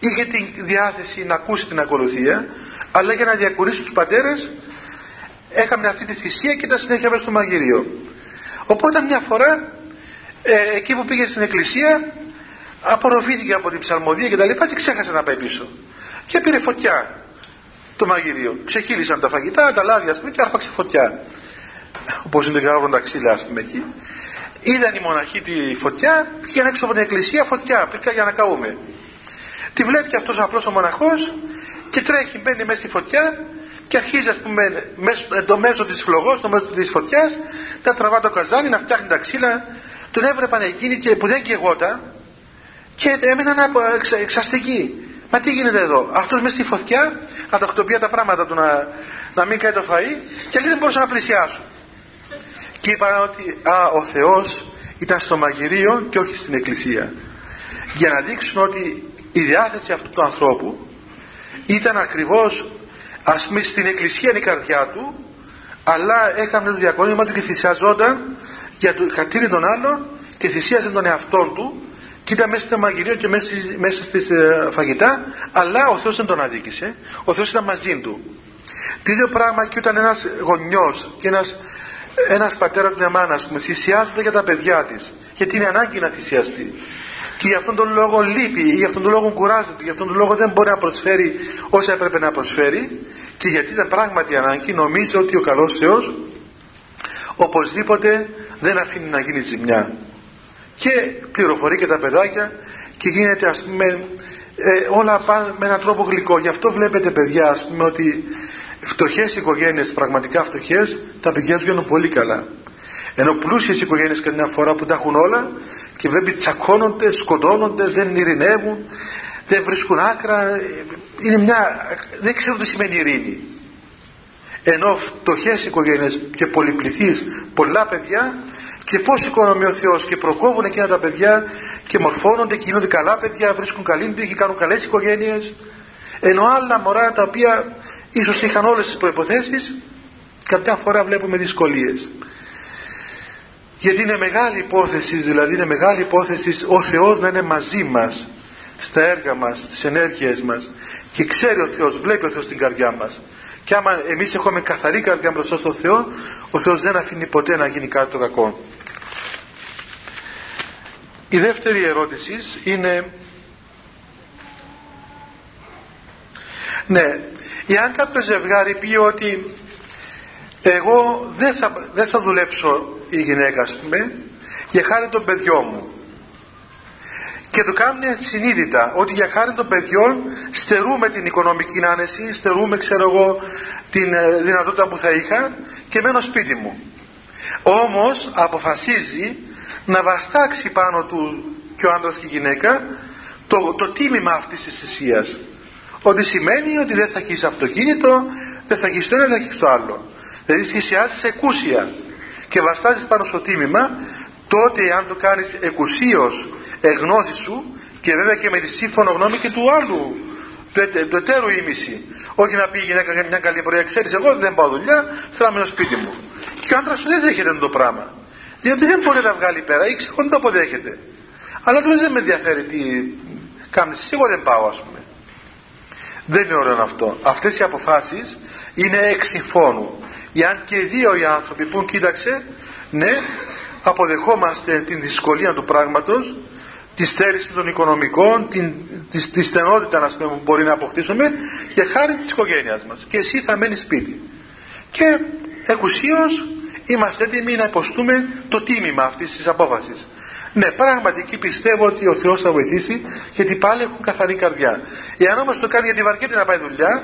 Είχε τη διάθεση να ακούσει την ακολουθία αλλά για να διακουρήσει τους πατέρες έκαμε αυτή τη θυσία και ήταν συνέχεια μέσα στο μαγειρίο. Οπότε μια φορά ε, εκεί που πήγε στην εκκλησία απορροφήθηκε από την ψαλμοδία και τα λοιπά και ξέχασε να πάει πίσω. Και πήρε φωτιά το μαγειρίο. Ξεχύλισαν τα φαγητά, τα λάδια πούμε και άρπαξε φωτιά. Όπως είναι γράφουν τα ξύλα ας πούμε εκεί. Είδαν οι μοναχοί τη φωτιά πήγαν έξω από την εκκλησία φωτιά πήγαν για να καούμε. Τη βλέπει αυτός ο απλός ο μοναχός και τρέχει μπαίνει μέσα στη φωτιά και αρχίζει ας πούμε το μέσο της φλογός, το μέσο της φωτιάς να τραβά το καζάνι, να φτιάχνει τα ξύλα. Τον έβλεπαν εκείνοι και που δεν καιγόταν και έμειναν εξαστικοί. Μα τι γίνεται εδώ; Αυτός μέσα στη φωτιά τακτοποιεί τα πράγματα του να, να μην κάνει το φαΐ και αυτοί δεν μπορούσαν να πλησιάσουν. Και είπαν ότι α, ο Θεός ήταν στο μαγειρίο και όχι στην εκκλησία για να δείξουν ότι η διάθεση αυτού του ανθρώπου ήταν ακριβώς ας πούμε στην εκκλησία η καρδιά του αλλά έκανε το διακόνημα του και θυσιαζόταν για το χατήρι των άλλων και θυσίαζε τον εαυτό του και ήταν μέσα στο μαγειρίο και μέσα, μέσα στις ε, φαγητά αλλά ο Θεός δεν τον αδίκησε. Ο Θεός ήταν μαζί του. Το ίδιο πράγμα και όταν ένας γονιός και ένας, ένας πατέρας μια μάνα ας πούμε θυσιάζεται για τα παιδιά της γιατί είναι ανάγκη να θυσιαστεί. Και γι' αυτόν τον λόγο λείπει, γι' αυτόν τον λόγο κουράζεται, γι' αυτόν τον λόγο δεν μπορεί να προσφέρει όσα έπρεπε να προσφέρει. Και γιατί ήταν πράγματι ανάγκη νομίζω ότι ο καλός Θεός οπωσδήποτε δεν αφήνει να γίνει ζημιά και πληροφορεί και τα παιδάκια και γίνεται ας πούμε ε, όλα πάνε με έναν τρόπο γλυκό γι' αυτό βλέπετε παιδιά ας πούμε ότι φτωχές οικογένειες πραγματικά φτωχές τα παιδιά βγαίνουν πολύ καλά ενώ πλούσιες οικογένειες καμιά φορά που τα έχουν όλα και βλέπει τσακώνονται, σκοτώνονται, δεν ειρηνεύουν, δεν βρίσκουν άκρα. Είναι μια, δεν ξέρω τι σημαίνει ειρήνη. Ενώ φτωχές οικογένειες και πολυπληθείς πολλά παιδιά και πώς οικονομεί ο Θεός και προκόβουν εκείνα τα παιδιά και μορφώνονται και γίνονται καλά παιδιά, βρίσκουν καλή τύχη, κάνουν καλές οικογένειες. Ενώ άλλα μωρά τα οποία ίσως είχαν όλες τις προποθέσει, κάποια φορά βλέπουμε δυσκολίες. Γιατί είναι μεγάλη υπόθεση δηλαδή είναι μεγάλη υπόθεση ο Θεός να είναι μαζί μας στα έργα μας, στις ενέργειες μας. Και ξέρει ο Θεός, βλέπει ο Θεός την καρδιά μας. Και άμα εμείς έχουμε καθαρή καρδιά μπροστά στον Θεό ο Θεός δεν αφήνει ποτέ να γίνει κάτι το κακό η δεύτερη ερώτηση είναι ναι εάν κάποιος ζευγάρι πει ότι εγώ δεν θα, δεν θα δουλέψω η γυναίκα ας πούμε για χάρη των παιδιών μου και το κάνουν συνείδητα ότι για χάρη των παιδιών στερούμε την οικονομική άνεση στερούμε ξέρω εγώ την ε, δυνατότητα που θα είχα και μένω σπίτι μου όμως αποφασίζει να βαστάξει πάνω του και ο άντρας και η γυναίκα το, το τίμημα αυτής της θυσίας. Ότι σημαίνει ότι δεν θα έχεις αυτοκίνητο δεν θα έχεις το ένα δεν θα έχεις το άλλο. Δηλαδή θυσιάζεις εκούσια και βαστάζεις πάνω στο τίμημα τότε αν το κάνεις εκουσίως εγνώση σου και βέβαια και με τη σύμφωνο γνώμη και του άλλου του, του εταίρου ήμιση. Όχι να πει η γυναίκα για μια καλή πορεία ξέρεις εγώ δεν πάω δουλειά θέλω να μείνω σπίτι μου και ο άντρας σου δεν δέχεται το πράγμα. Διότι δεν μπορεί να βγάλει πέρα ή ξέρω δεν το αποδέχεται αλλά του δεν με ενδιαφέρει τι κάνεις. Εγώ δεν πάω ας πούμε. Δεν είναι ωραίο αυτό. Αυτές οι αποφάσεις είναι εξ συμφώνου εάν και οι δύο οι άνθρωποι που κοίταξε ναι αποδεχόμαστε την δυσκολία του πράγματος τη στέρηση των οικονομικών την, τη, τη στενότητα να πούμε, που μπορεί να αποκτήσουμε για χάρη της οικογένειας μας. Και εσύ θα μένεις σπίτι. Και εκουσίως είμαστε έτοιμοι να υποστούμε το τίμημα αυτής της απόφασης. Ναι, πράγματι πιστεύω ότι ο Θεός θα βοηθήσει γιατί πάλι έχουν καθαρή καρδιά. Εάν όμως το κάνει γιατί βαριέται να πάει δουλειά,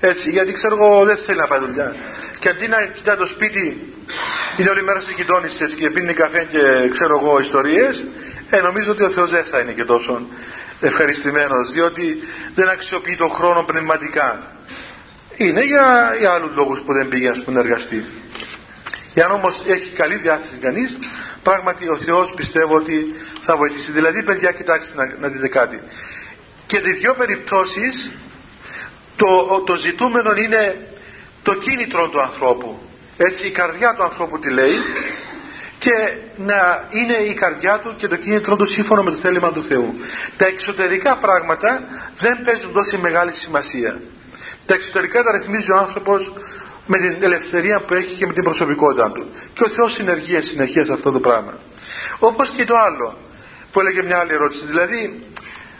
έτσι, γιατί ξέρω εγώ δεν θέλει να πάει δουλειά. Και αντί να κοιτά το σπίτι, είναι όλη μέρα στις γειτόνισσες και πίνει καφέ και ξέρω εγώ ιστορίες, ε, νομίζω ότι ο Θεός δεν θα είναι και τόσο ευχαριστημένος, διότι δεν αξιοποιεί τον χρόνο πνευματικά. Είναι για, για άλλους λόγους που δεν πήγε να εργαστεί. Εάν όμως έχει καλή διάθεση κανείς, πράγματι ο Θεός πιστεύω ότι θα βοηθήσει. Δηλαδή, παιδιά, κοιτάξτε να, να δείτε κάτι. Και τις δύο περιπτώσεις το, το ζητούμενο είναι το κίνητρο του ανθρώπου. Έτσι η καρδιά του ανθρώπου τι λέει και να είναι η καρδιά του και το κίνητρο του σύμφωνο με το θέλημα του Θεού. Τα εξωτερικά πράγματα δεν παίζουν τόσο μεγάλη σημασία. Τα εξωτερικά τα ρυθμίζει ο άνθρωπος με την ελευθερία που έχει και με την προσωπικότητα του. Και ο Θεός συνεργεί εν συνεχεία σε αυτό το πράγμα. Όπως και το άλλο που έλεγε μια άλλη ερώτηση. Δηλαδή,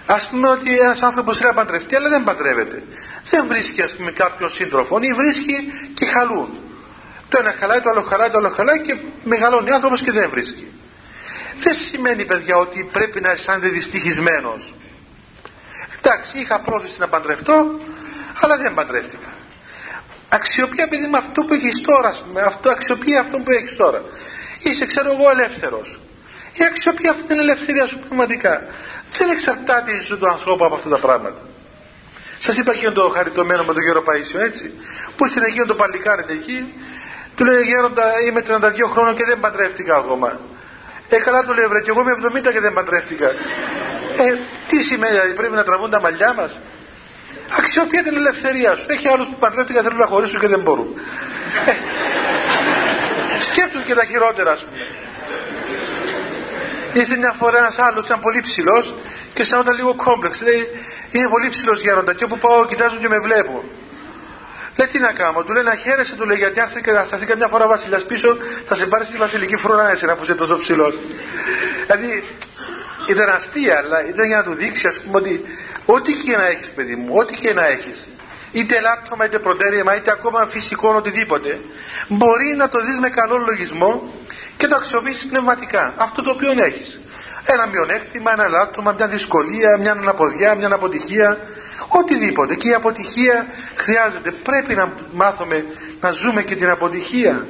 ας πούμε ότι ένας άνθρωπος θέλει να παντρευτεί, αλλά δεν παντρεύεται. Δεν βρίσκει, ας πούμε, κάποιον σύντροφο ή βρίσκει και χαλούν. Το ένα χαλάει, το άλλο χαλάει, το άλλο χαλάει και μεγαλώνει ο άνθρωπος και δεν βρίσκει. Δεν σημαίνει, παιδιά, ότι πρέπει να αισθάνεται δυστυχισμένος. Εντάξει, είχα πρόθεση να παντρευτώ, αλλά δεν παντρεύτηκα. Αξιοποιεί επειδή με αυτό που έχεις τώρα, με αυτό, αξιοποιεί αυτό που έχεις τώρα. Είσαι, ξέρω εγώ, ελεύθερος. Ή αξιοποιεί αυτή την ελευθερία σου πραγματικά. Δεν εξαρτάται η ζωή του ανθρώπου από αυτά τα πράγματα. Σας είπα εκείνο το χαριτωμένο με τον Γέρο Παΐσιο, έτσι. Που στην εκείνο το παλικάρι εκεί, του λέει Γέροντα, είμαι 32 χρόνων και δεν παντρεύτηκα ακόμα. Ε, καλά του λέει, βρε, και εγώ είμαι 70 και δεν παντρεύτηκα. Ε, τι σημαίνει, δηλαδή πρέπει να τραβούν τα μαλλιά μας. Αξιοποιεί την ελευθερία σου. Έχει άλλους που παντρεύτηκαν θέλουν να χωρίσουν και δεν μπορούν. Ε, σκέψουν και τα χειρότερα, ας πούμε. Ήρθε μια φορά ένας άλλος, ήταν πολύ ψηλός και όταν λίγο κόμπλεξ. Λέει, είναι πολύ ψηλός γέροντα και όπου πάω κοιτάζουν και με βλέπουν. Λέει τι να κάνω, του λέει να χαίρεσαι, του λέει γιατί αν σταθεί καμιά φορά βασιλιάς πίσω θα σε πάρει στη βασιλική φρουρά εσένα που είσαι τόσο ψηλός. δηλαδή ήταν αστεία, αλλά ήταν για να του δείξει ας πούμε ότι ό,τι και να έχεις παιδί μου, ό,τι και να έχεις, είτε λάπτωμα είτε προτέρημα είτε ακόμα φυσικό οτιδήποτε, μπορεί να το δεις με καλό λογισμό και το αξιοποιήσεις πνευματικά. Αυτό το οποίο έχεις. Ένα μειονέκτημα, ένα λάπτωμα, μια δυσκολία, μια αναποδιά, μια αποτυχία, οτιδήποτε. Και η αποτυχία χρειάζεται. Πρέπει να μάθουμε να ζούμε και την αποτυχία.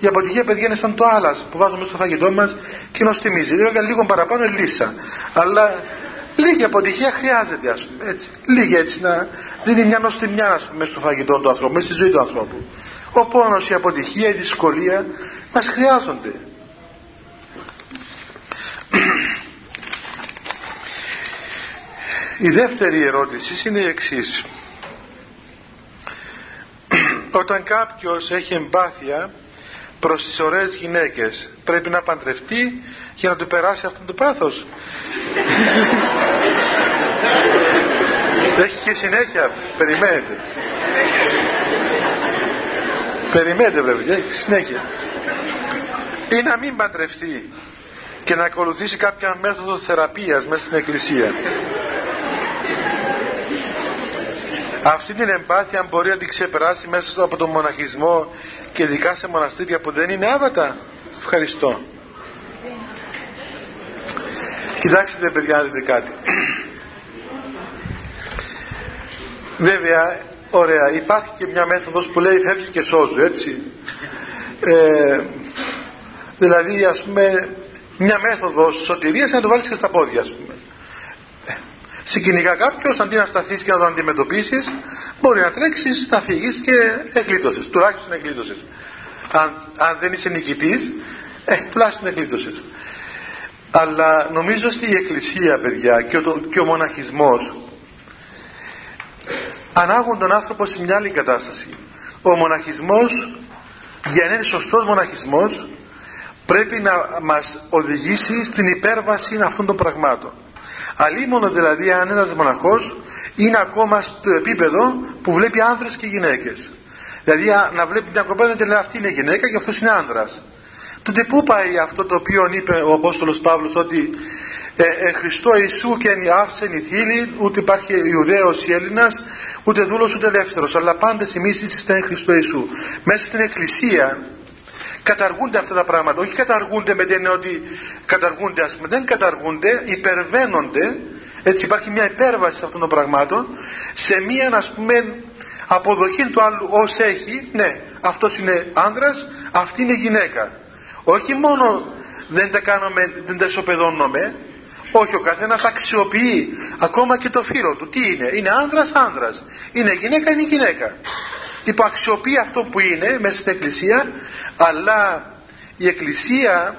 Η αποτυχία, παιδιά, είναι σαν το άλλα που βάζουμε στο φαγητό μας και νοστιμίζει. Βέβαια, λίγο παραπάνω είναι λύσα. Αλλά λίγη αποτυχία χρειάζεται, ας πούμε. Έτσι. Λίγη έτσι να δίνει μια νοστιμιά, ας πούμε, στο φαγητό του ανθρώπου, μέσα στη ζωή του ανθρώπου. Ο πόνος, η αποτυχία, η δυσκολία μας χρειάζονται. Η δεύτερη ερώτηση είναι η εξής. Όταν κάποιος έχει εμπάθεια προς τις ωραίες γυναίκες πρέπει να παντρευτεί για να του περάσει αυτό το πάθος. έχει και συνέχεια. Περιμένετε. Περιμένετε βέβαια. Έχει συνέχεια. Ή να μην παντρευτεί και να ακολουθήσει κάποια μέθοδο θεραπείας μέσα στην εκκλησία. Αυτή την εμπάθεια μπορεί να την ξεπεράσει μέσα από τον μοναχισμό και ειδικά σε μοναστήρια που δεν είναι άβατα. Ευχαριστώ. Κοιτάξτε παιδιά να δείτε κάτι. Βέβαια, ωραία, υπάρχει και μια μέθοδος που λέει φεύγεις και σώζω, έτσι. Ε, δηλαδή, ας πούμε, μια μέθοδος σωτηρίας να το βάλεις και στα πόδια, ας πούμε σε κυνηγά κάποιος, αντί να σταθείς και να το αντιμετωπίσεις, μπορεί να τρέξεις, να φύγεις και εγκλήτωσε. Τουλάχιστον εγκλήτωσε. Αν, αν δεν είσαι νικητής, ε, τουλάχιστον εγκλήτωσε. Αλλά νομίζω ότι η Εκκλησία, παιδιά, και ο, και ο μοναχισμός ανάγουν τον άνθρωπο σε μια άλλη κατάσταση. Ο μοναχισμός, για να είναι σωστός μοναχισμός, πρέπει να μας οδηγήσει στην υπέρβαση αυτών των πραγμάτων. Αλίμονος δηλαδή αν ένας μοναχός είναι ακόμα στο επίπεδο που βλέπει άνδρες και γυναίκες. Δηλαδή να βλέπει μια κοπέλα και λέει αυτή είναι γυναίκα και αυτός είναι άνδρας. Τότε πού πάει αυτό το οποίο είπε ο Απόστολος Παύλος ότι ε, ε, Χριστό Ιησού και εν άφησεν η θήλη, ούτε υπάρχει Ιουδαίος ή Έλληνας, ούτε δούλος ούτε ελεύθερος, αλλά πάντες εμείς είστε εν Χριστό Ιησού. Μέσα στην Εκκλησία καταργούνται αυτά τα πράγματα. Όχι καταργούνται με την ότι καταργούνται, ας πούμε, δεν καταργούνται, υπερβαίνονται. Έτσι υπάρχει μια υπέρβαση αυτών των πραγμάτων σε μια, ας πούμε, αποδοχή του άλλου ως έχει, ναι, αυτός είναι άνδρας, αυτή είναι γυναίκα. Όχι μόνο δεν τα κάνουμε, δεν τα ισοπεδώνουμε, όχι, ο καθένας αξιοποιεί ακόμα και το φίλο του. Τι είναι, είναι άνδρας, άνδρας. Είναι γυναίκα, είναι γυναίκα. Λοιπόν, αξιοποιεί αυτό που είναι μέσα στην Εκκλησία, αλλά η Εκκλησία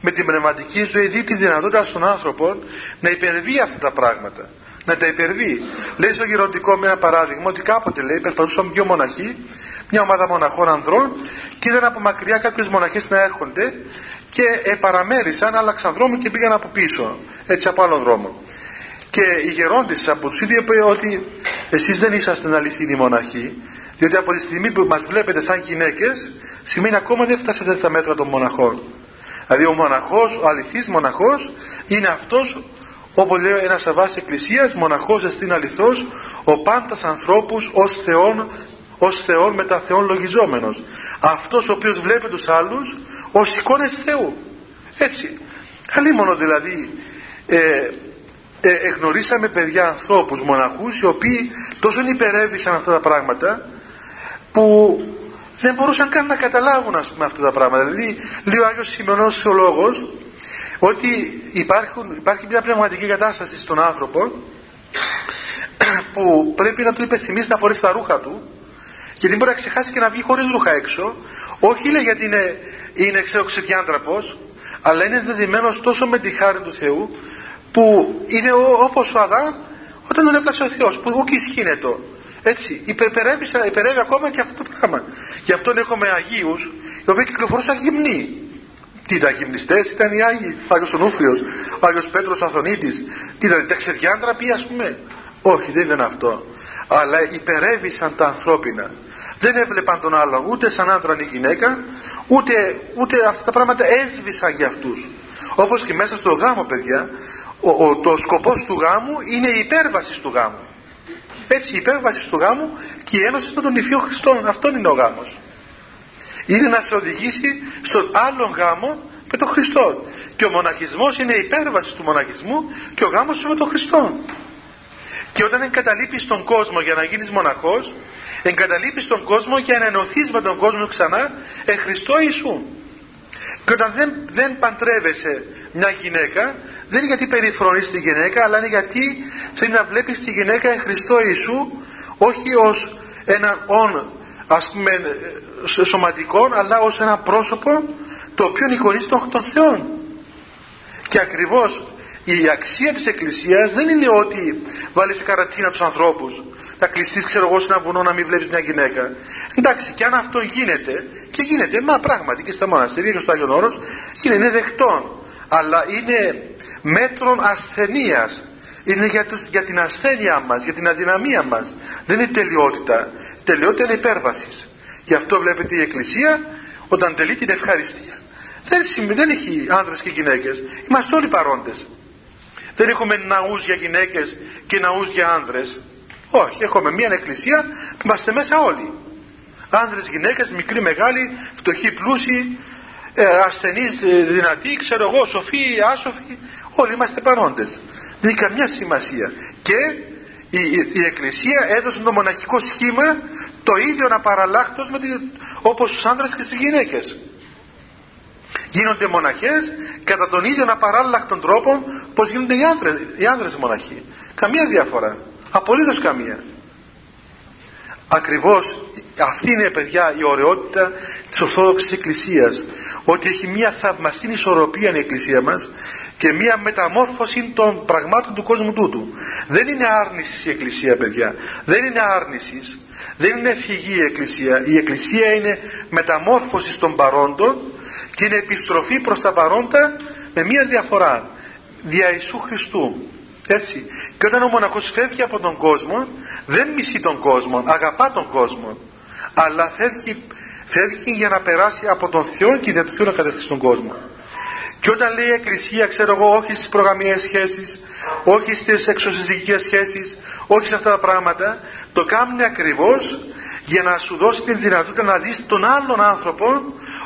με την πνευματική ζωή δει τη δυνατότητα στον άνθρωπο να υπερβεί αυτά τα πράγματα. Να τα υπερβεί. Λέει στο γεροντικό με ένα παράδειγμα ότι κάποτε λέει περπατούσαν δύο μοναχοί, μια ομάδα μοναχών ανδρών και είδαν από μακριά κάποιε μοναχές να έρχονται και επαραμέρισαν, άλλαξαν δρόμο και πήγαν από πίσω, έτσι από άλλο δρόμο. Και η γερόντισσα από τους είπε ότι εσείς δεν είσαστε αληθινοί μοναχοί, διότι από τη στιγμή που μας βλέπετε σαν γυναίκες, σημαίνει ακόμα δεν φτάσατε στα μέτρα των μοναχών. Δηλαδή ο μοναχός, ο αληθής μοναχός είναι αυτός όπως λέει ένας σαβάς εκκλησίας μοναχός εστίν αληθός ο πάντας ανθρώπους ως θεόν ως θεόν με θεόν λογιζόμενος αυτός ο οποίος βλέπει τους άλλους ως εικόνες Θεού. Έτσι. Μόνο δηλαδή ε, ε, εγνωρίσαμε παιδιά ανθρώπους μοναχούς οι οποίοι τόσο υπερέβησαν αυτά τα πράγματα που δεν μπορούσαν καν να καταλάβουν ας πούμε αυτά τα πράγματα. Δηλαδή λέει ο Άγιος Σημειωνός Θεολόγος ότι υπάρχουν, υπάρχει μια πνευματική κατάσταση στον άνθρωπο που πρέπει να του υπενθυμίσει να φορέσει τα ρούχα του γιατί μπορεί να ξεχάσει και να βγει χωρίς ρούχα έξω. Όχι λέει γιατί είναι, είναι ξεδιάντραπος αλλά είναι δεδημένος τόσο με τη χάρη του Θεού που είναι όπως ο Αδάμ όταν τον έπλασε ο Θεός που ούκ ισχύνεται έτσι υπερπερεύει, υπερεύει ακόμα και αυτό το πράγμα. Γι' αυτό έχουμε Αγίους οι οποίοι κυκλοφορούσαν γυμνοί. Τι ήταν γυμνιστές ήταν οι Άγιοι ο Άγιος Ονούφριος ο Άγιος Πέτρος Αθωνίτης. Τι ήταν τα ξεδιάντραποι ας πούμε. Όχι δεν ήταν αυτό. Αλλά υπερέβησαν τα ανθρώπινα. Δεν έβλεπαν τον άλλον ούτε σαν άντρα ή γυναίκα ούτε, ούτε αυτά τα πράγματα έσβησαν για αυτούς. Όπως και μέσα στο γάμο παιδιά ο, ο, το σκοπός του γάμου είναι η υπέρβαση του γάμου. Έτσι η υπέρβαση του γάμου και η ένωση με τον Υφείο Χριστόν αυτόν είναι ο γάμος. Είναι να σε οδηγήσει στον άλλον γάμο με τον Χριστό. Και ο μοναχισμός είναι η υπέρβαση του μοναχισμού και ο γάμος με τον Χριστό. Και όταν εγκαταλείπεις τον κόσμο για να γίνεις μοναχός εγκαταλείπεις τον κόσμο για να ενωθείς με τον κόσμο ξανά εν Χριστώ Ιησού και όταν δεν, δεν παντρεύεσαι μια γυναίκα δεν είναι γιατί περιφρονείς τη γυναίκα αλλά είναι γιατί θέλει να βλέπεις τη γυναίκα εν Χριστώ Ιησού όχι ως έναν όν ας πούμε σωματικό αλλά ως ένα πρόσωπο το οποίο εικονίζει τον, τον Θεό και ακριβώς η αξία της Εκκλησίας δεν είναι ότι βάλεις καρατίνα τους ανθρώπους να κλειστείς ξέρω εγώ σε ένα βουνό να μην βλέπεις μια γυναίκα. Εντάξει και αν αυτό γίνεται και γίνεται. Μα πράγματι και στα μοναστήρια και στο Άγιον Όρος γίνεται είναι δεκτόν. Αλλά είναι μέτρον ασθενείας. Είναι για, το, για την ασθένειά μας για την αδυναμία μας. Δεν είναι τελειότητα. Τελειότητα είναι υπέρβασης. Γι' αυτό βλέπετε η Εκκλησία όταν τελεί την ευχαριστία. Δεν, δεν έχει άνδρες και γυναίκες. Είμαστε όλοι παρόντες. Δεν έχουμε ναούς για γυναίκες και ναούς για άνδρες. Όχι, έχουμε μια εκκλησία που είμαστε μέσα όλοι. Άνδρες, γυναίκες, μικροί, μεγάλοι, φτωχοί, πλούσιοι, ε, ασθενείς, ε, δυνατοί, ξέρω εγώ, σοφοί, άσοφοι, όλοι είμαστε παρόντες. Δεν έχει καμιά σημασία. Και η, η, Εκκλησία έδωσε το μοναχικό σχήμα το ίδιο να παραλλάχτως με τη, όπως τους άνδρες και στις γυναίκες. Γίνονται μοναχές κατά τον ίδιο απαράλλαχτον τρόπο πως γίνονται οι άνδρες, οι άνδρες μοναχοί. Καμία διαφορά. Απολύτως καμία. Ακριβώς αυτή είναι παιδιά η ωραιότητα της Ορθόδοξης Εκκλησίας. Ότι έχει μια θαυμαστή ισορροπία η Εκκλησία μας και μια μεταμόρφωση των πραγμάτων του κόσμου τούτου. Δεν είναι άρνησης η Εκκλησία παιδιά. Δεν είναι άρνησης. Δεν είναι φυγή η Εκκλησία. Η Εκκλησία είναι μεταμόρφωση των παρόντων και είναι επιστροφή προς τα παρόντα με μια διαφορά. Δια Ιησού Χριστού. Έτσι. Και όταν ο μοναχός φεύγει από τον κόσμο, δεν μισεί τον κόσμο, αγαπά τον κόσμο. Αλλά φεύγει, φεύγει για να περάσει από τον Θεό και για τον Θεό να κατευθύνει τον κόσμο. Και όταν λέει η Εκκλησία, ξέρω εγώ, όχι στις προγραμμιές σχέσεις, όχι στις εξωσυζυγικές σχέσεις, όχι σε αυτά τα πράγματα, το κάνει ακριβώς για να σου δώσει την δυνατότητα να δεις τον άλλον άνθρωπο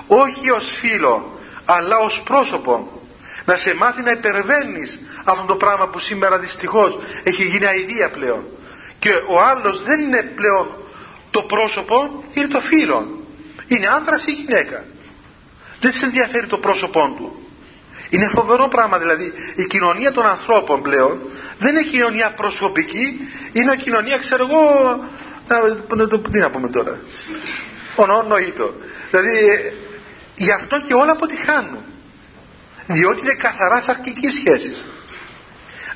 όχι ως φίλο αλλά ως πρόσωπο να σε μάθει να υπερβαίνεις αυτό το πράγμα που σήμερα δυστυχώς έχει γίνει αηδία πλέον και ο άλλος δεν είναι πλέον το πρόσωπο είναι το φίλο είναι άνδρας ή γυναίκα. Δεν σε ενδιαφέρει το πρόσωπό του. Είναι φοβερό πράγμα δηλαδή η κοινωνία των ανθρώπων πλέον δεν είναι κοινωνία προσωπική είναι κοινωνία ξέρω εγώ τι να πούμε τώρα. Ονοήτο δηλαδή γι' αυτό και όλα αποτυχάνουν. Διότι είναι καθαρά σαρκικής σχέσης.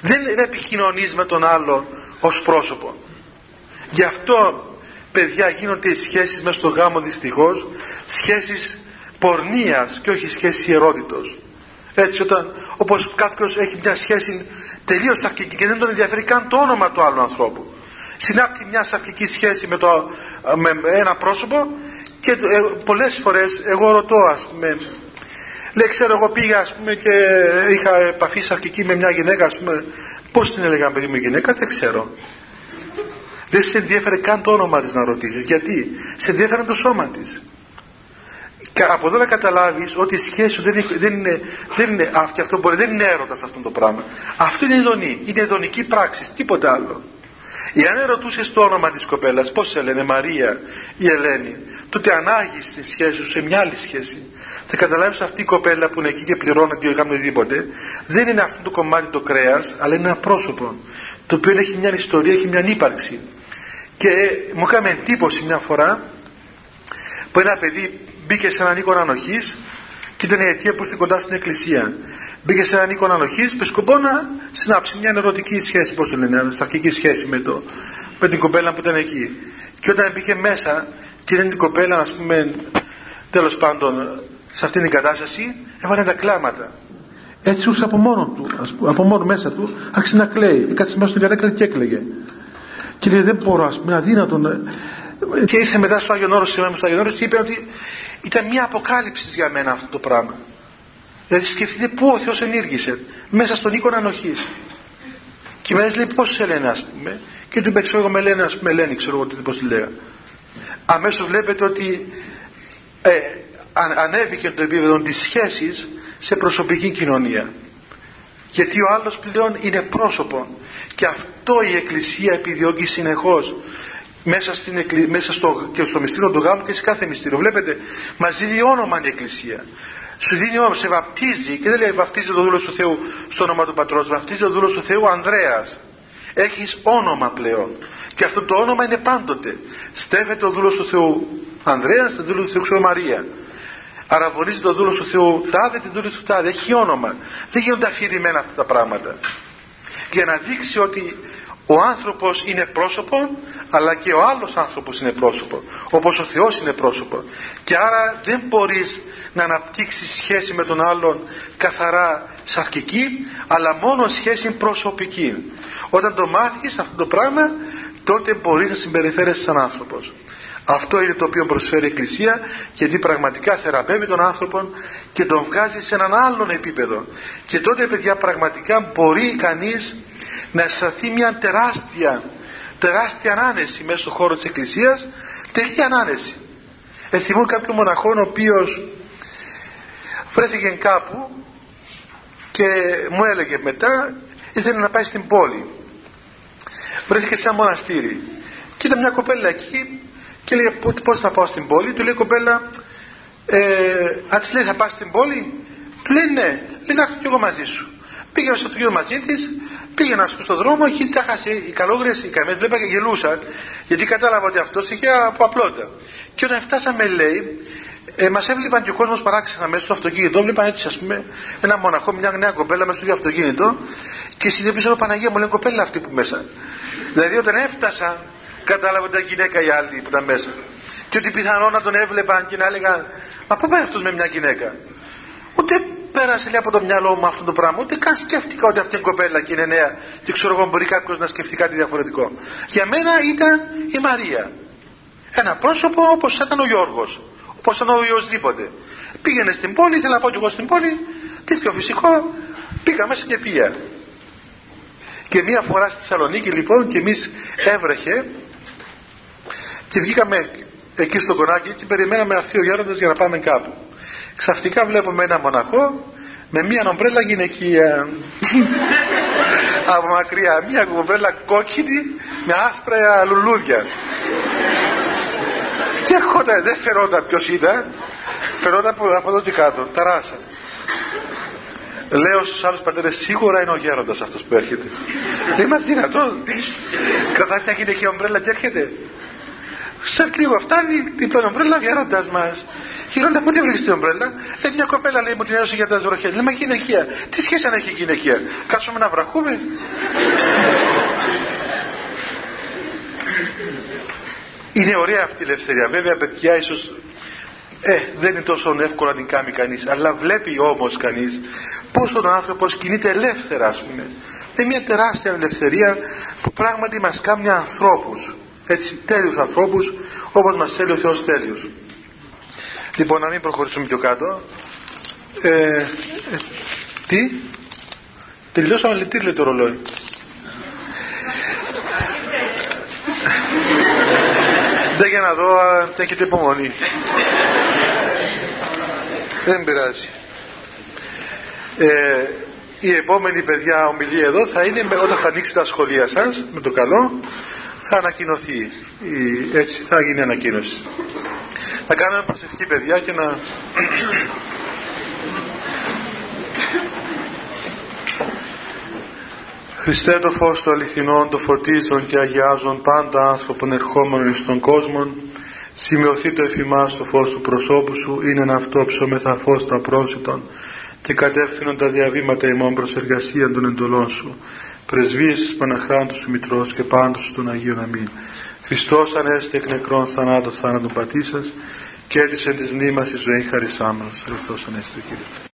Δεν επικοινωνείς με τον άλλον ως πρόσωπο. Γι' αυτό παιδιά γίνονται οι σχέσεις μέσα στο γάμο δυστυχώς σχέσεις πορνείας και όχι σχέσεις ιερότητος. Έτσι όταν όπως κάποιος έχει μια σχέση τελείως σαρκική και δεν τον ενδιαφέρει καν το όνομα του άλλου ανθρώπου. Συνάπτει μια σαρκική σχέση με, το, με ένα πρόσωπο και ε, πολλές φορές εγώ ρωτώ ας πούμε λέει ξέρω εγώ πήγα ας πούμε και είχα επαφή σαρκική με μια γυναίκα ας πούμε πώς την έλεγα παιδί μου γυναίκα δεν ξέρω δεν σε ενδιαφέρει καν το όνομα της να ρωτήσεις γιατί; Σε ενδιαφέρει το σώμα της και από εδώ να καταλάβεις ότι η σχέση σου δεν, δεν είναι, δεν είναι, αυτό μπορεί, δεν είναι έρωτας αυτό το πράγμα. Αυτό είναι ειδονή, είναι ειδονική πράξη, τίποτα άλλο. Εάν ρωτούσε το όνομα της κοπέλας, πώς σε λένε Μαρία ή Ελένη, τότε ανάγεις τη σχέση σου σε μια άλλη σχέση. Θα καταλάβεις αυτή η κοπέλα που είναι εκεί και πληρώνεται ή κάνει οτιδήποτε, δεν είναι αυτό το κομμάτι το κρέας, αλλά είναι ένα πρόσωπο, το οποίο έχει μια ιστορία, έχει μια ύπαρξη. Και μου έκανε εντύπωση μια φορά που ένα παιδί μπήκε σε έναν οίκο ανοχής και ήταν η αιτία που ήρθε κοντά στην εκκλησία. Μπήκε σε έναν οίκο ανοχής με σκοπό να συνάψει μια ερωτική σχέση, πώς το λένε, σταρκική σχέση με, το, με την κοπέλα που ήταν εκεί. Και όταν μπήκε μέσα και είδε την κοπέλα, ας πούμε, τέλος πάντων, σε αυτήν την κατάσταση, έβαλε τα κλάματα. Έτσι ούσε από μόνο του, ας πούμε, από μόνο μέσα του, άρχισε να κλαίει. Κάτσε μέσα στην καρέκλα και έκλαιγε. Και λέει: Δεν μπορώ, ας πούμε, αδύνατο και ήρθε μετά στο Άγιον Όρος, στο Άγιον Όρος και είπε ότι ήταν μια αποκάλυψη για μένα αυτό το πράγμα. Δηλαδή σκεφτείτε πού ο Θεός ενήργησε, μέσα στον οίκο ανοχής. Και με λέει πώς σε λένε ας πούμε. Και του είπε ξέρω εγώ με λένε ας πούμε Ελένη ξέρω εγώ πώς τη λέγα. Αμέσως βλέπετε ότι ε, ανέβηκε το επίπεδο της σχέσης σε προσωπική κοινωνία. Γιατί ο άλλος πλέον είναι πρόσωπο. Και αυτό η Εκκλησία επιδιώκει συνεχώς μέσα, στην, μέσα στο, και στο μυστήριο του γάμου και σε κάθε μυστήριο. Βλέπετε, μας δίνει όνομα η Εκκλησία. Σου δίνει όνομα, σε βαπτίζει και δεν λέει βαπτίζει το δούλο του Θεού στο όνομα του πατρός, βαπτίζει το δούλο του Θεού Ανδρέας. Έχεις όνομα πλέον. Και αυτό το όνομα είναι πάντοτε. Στέφεται ο δούλος του Θεού Ανδρέας, το δούλο του Θεού ξέρω Μαρία. Αραβωνίζει το δούλο του Θεού τάδε, τη δούλο του τάδε. Έχει όνομα. Δεν γίνονται αφηρημένα αυτά τα πράγματα. Για να δείξει ότι ο άνθρωπος είναι πρόσωπο αλλά και ο άλλος άνθρωπος είναι πρόσωπο όπως ο Θεός είναι πρόσωπο και άρα δεν μπορείς να αναπτύξεις σχέση με τον άλλον καθαρά σαρκική αλλά μόνο σχέση προσωπική. Όταν το μάθεις αυτό το πράγμα τότε μπορείς να συμπεριφέρεσαι σαν άνθρωπος. Αυτό είναι το οποίο προσφέρει η Εκκλησία γιατί πραγματικά θεραπεύει τον άνθρωπο και τον βγάζει σε έναν άλλον επίπεδο. Και τότε παιδιά πραγματικά μπορεί κανείς να αισθανθεί μια τεράστια τεράστια ανάνεση μέσα στον χώρο της Εκκλησίας. Τελεία ανάνεση. Εθιμούν κάποιο μοναχό ο οποίος βρέθηκε κάπου και μου έλεγε μετά ήθελε να πάει στην πόλη βρέθηκε σε ένα μοναστήρι. Και ήταν μια κοπέλα εκεί και λέει πώς να πάω στην πόλη; Του λέει κοπέλα ε, αν της λέει θα πας στην πόλη του λέει ναι λέει να έρθω κι εγώ μαζί σου πήγαινε στο αυτοκίνητο μαζί της, πήγαινα στον δρόμο και τα χάσει. Οι καλόγριες, οι καμέ βλέπα και γελούσαν, γιατί κατάλαβα ότι αυτός είχε από απλότητα. Και όταν φτάσαμε, λέει, ε, μας έβλεπαν και ο κόσμος παράξενα μέσα στο αυτοκίνητο. Βλέπαν έτσι, ας πούμε, ένα μοναχό, μια νέα κοπέλα μέσα στο αυτοκίνητο και συνειδητοποίησαν ο Παναγία μου, λέει κοπέλα αυτή που μέσα. Δηλαδή όταν έφτασαν, κατάλαβα ότι ήταν γυναίκα η άλλη που ήταν μέσα. Και ότι πιθανόν να τον έβλεπαν και να έλεγαν, Μα πού πάει αυτός με μια γυναίκα; Ούτε πέρασε λέει από το μυαλό μου αυτό το πράγμα. Ούτε καν σκέφτηκα ότι αυτή είναι κοπέλα και είναι νέα και ξέρω εγώ μπορεί κάποιος να σκεφτεί κάτι διαφορετικό. Για μένα ήταν η Μαρία. Ένα πρόσωπο όπως ήταν ο Γιώργος. Όπως ήταν ο οποιοδήποτε. Πήγαινε στην πόλη, ήθελα να πάω κι εγώ στην πόλη. Τι πιο φυσικό, πήγα μέσα και πήγα. Και μία φορά στη Θεσσαλονίκη λοιπόν και εμείς έβρεχε και βγήκαμε εκεί στο κονάκι και περιμέναμε να έρθει ο γέροντας για να πάμε κάπου ξαφνικά βλέπουμε ένα μοναχό με μία ομπρέλα γυναικεία. Από μακριά μία ομπρέλα κόκκινη με άσπρα λουλούδια. Και έρχονταν δεν φαινόταν ποιος ήταν φαινόταν από, από εδώ και κάτω ταράσα λέω στους άλλους πατέρες σίγουρα είναι ο γέροντας αυτός που έρχεται δεν είναι δυνατόν κρατάει μια γυναικεία ομπρέλα και έρχεται σε λίγο φτάνει την πρώτη ομπρέλα ο γέροντας μας Γυρώντα, πού τη βρήκε την ομπρέλα; Λέει μια κοπέλα λέει μου την έδωσε για τα ζωροχέ. Λέει μα γυναικεία. Τι σχέση αν έχει γυναικεία; Κάτσουμε να βραχούμε; Είναι ωραία αυτή η ελευθερία. Βέβαια, παιδιά, ίσως ε, δεν είναι τόσο εύκολο να την κάνει κανείς. Αλλά βλέπει όμως κανείς πόσο ο άνθρωπος κινείται ελεύθερα, ας πούμε. Είναι μια τεράστια ελευθερία που πράγματι μας κάνει ανθρώπους. Έτσι, τέλειους ανθρώπους όπως μας θέλει ο Θεός τέλειους. Λοιπόν, να μην προχωρήσουμε πιο κάτω. Ε, ε, τι; Τελειώσαμε, τι λέει το ρολόι; Δεν για να δω αν έχετε υπομονή. Δεν πειράζει. Ε, η επόμενη παιδιά ομιλία εδώ θα είναι όταν θα ανοίξει τα σχολεία σας με το καλό θα ανακοινωθεί έτσι θα γίνει ανακοίνωση να κάνουμε προσευχή παιδιά και να Χριστέ το φως του αληθινών, το φωτίζον και αγιάζον πάντα άνθρωπον ερχόμενων εις τον κόσμο, σημειωθεί το εφημάς το φως του προσώπου σου, είναι ένα αυτό ψωμεθα φως το απρόσιτον και κατεύθυνον τα διαβήματα ημών προς εργασία των εντολών σου. Πρεσβείες της Παναχράντου σου Μητρός και πάντως των Αγίων Αμήν. Χριστός ανέστη εκ νεκρών θανάτων θάνατον πατήσας και έτησε της μνήμας η ζωή χαρισάμενος. Χριστός ανέστη Κύριε.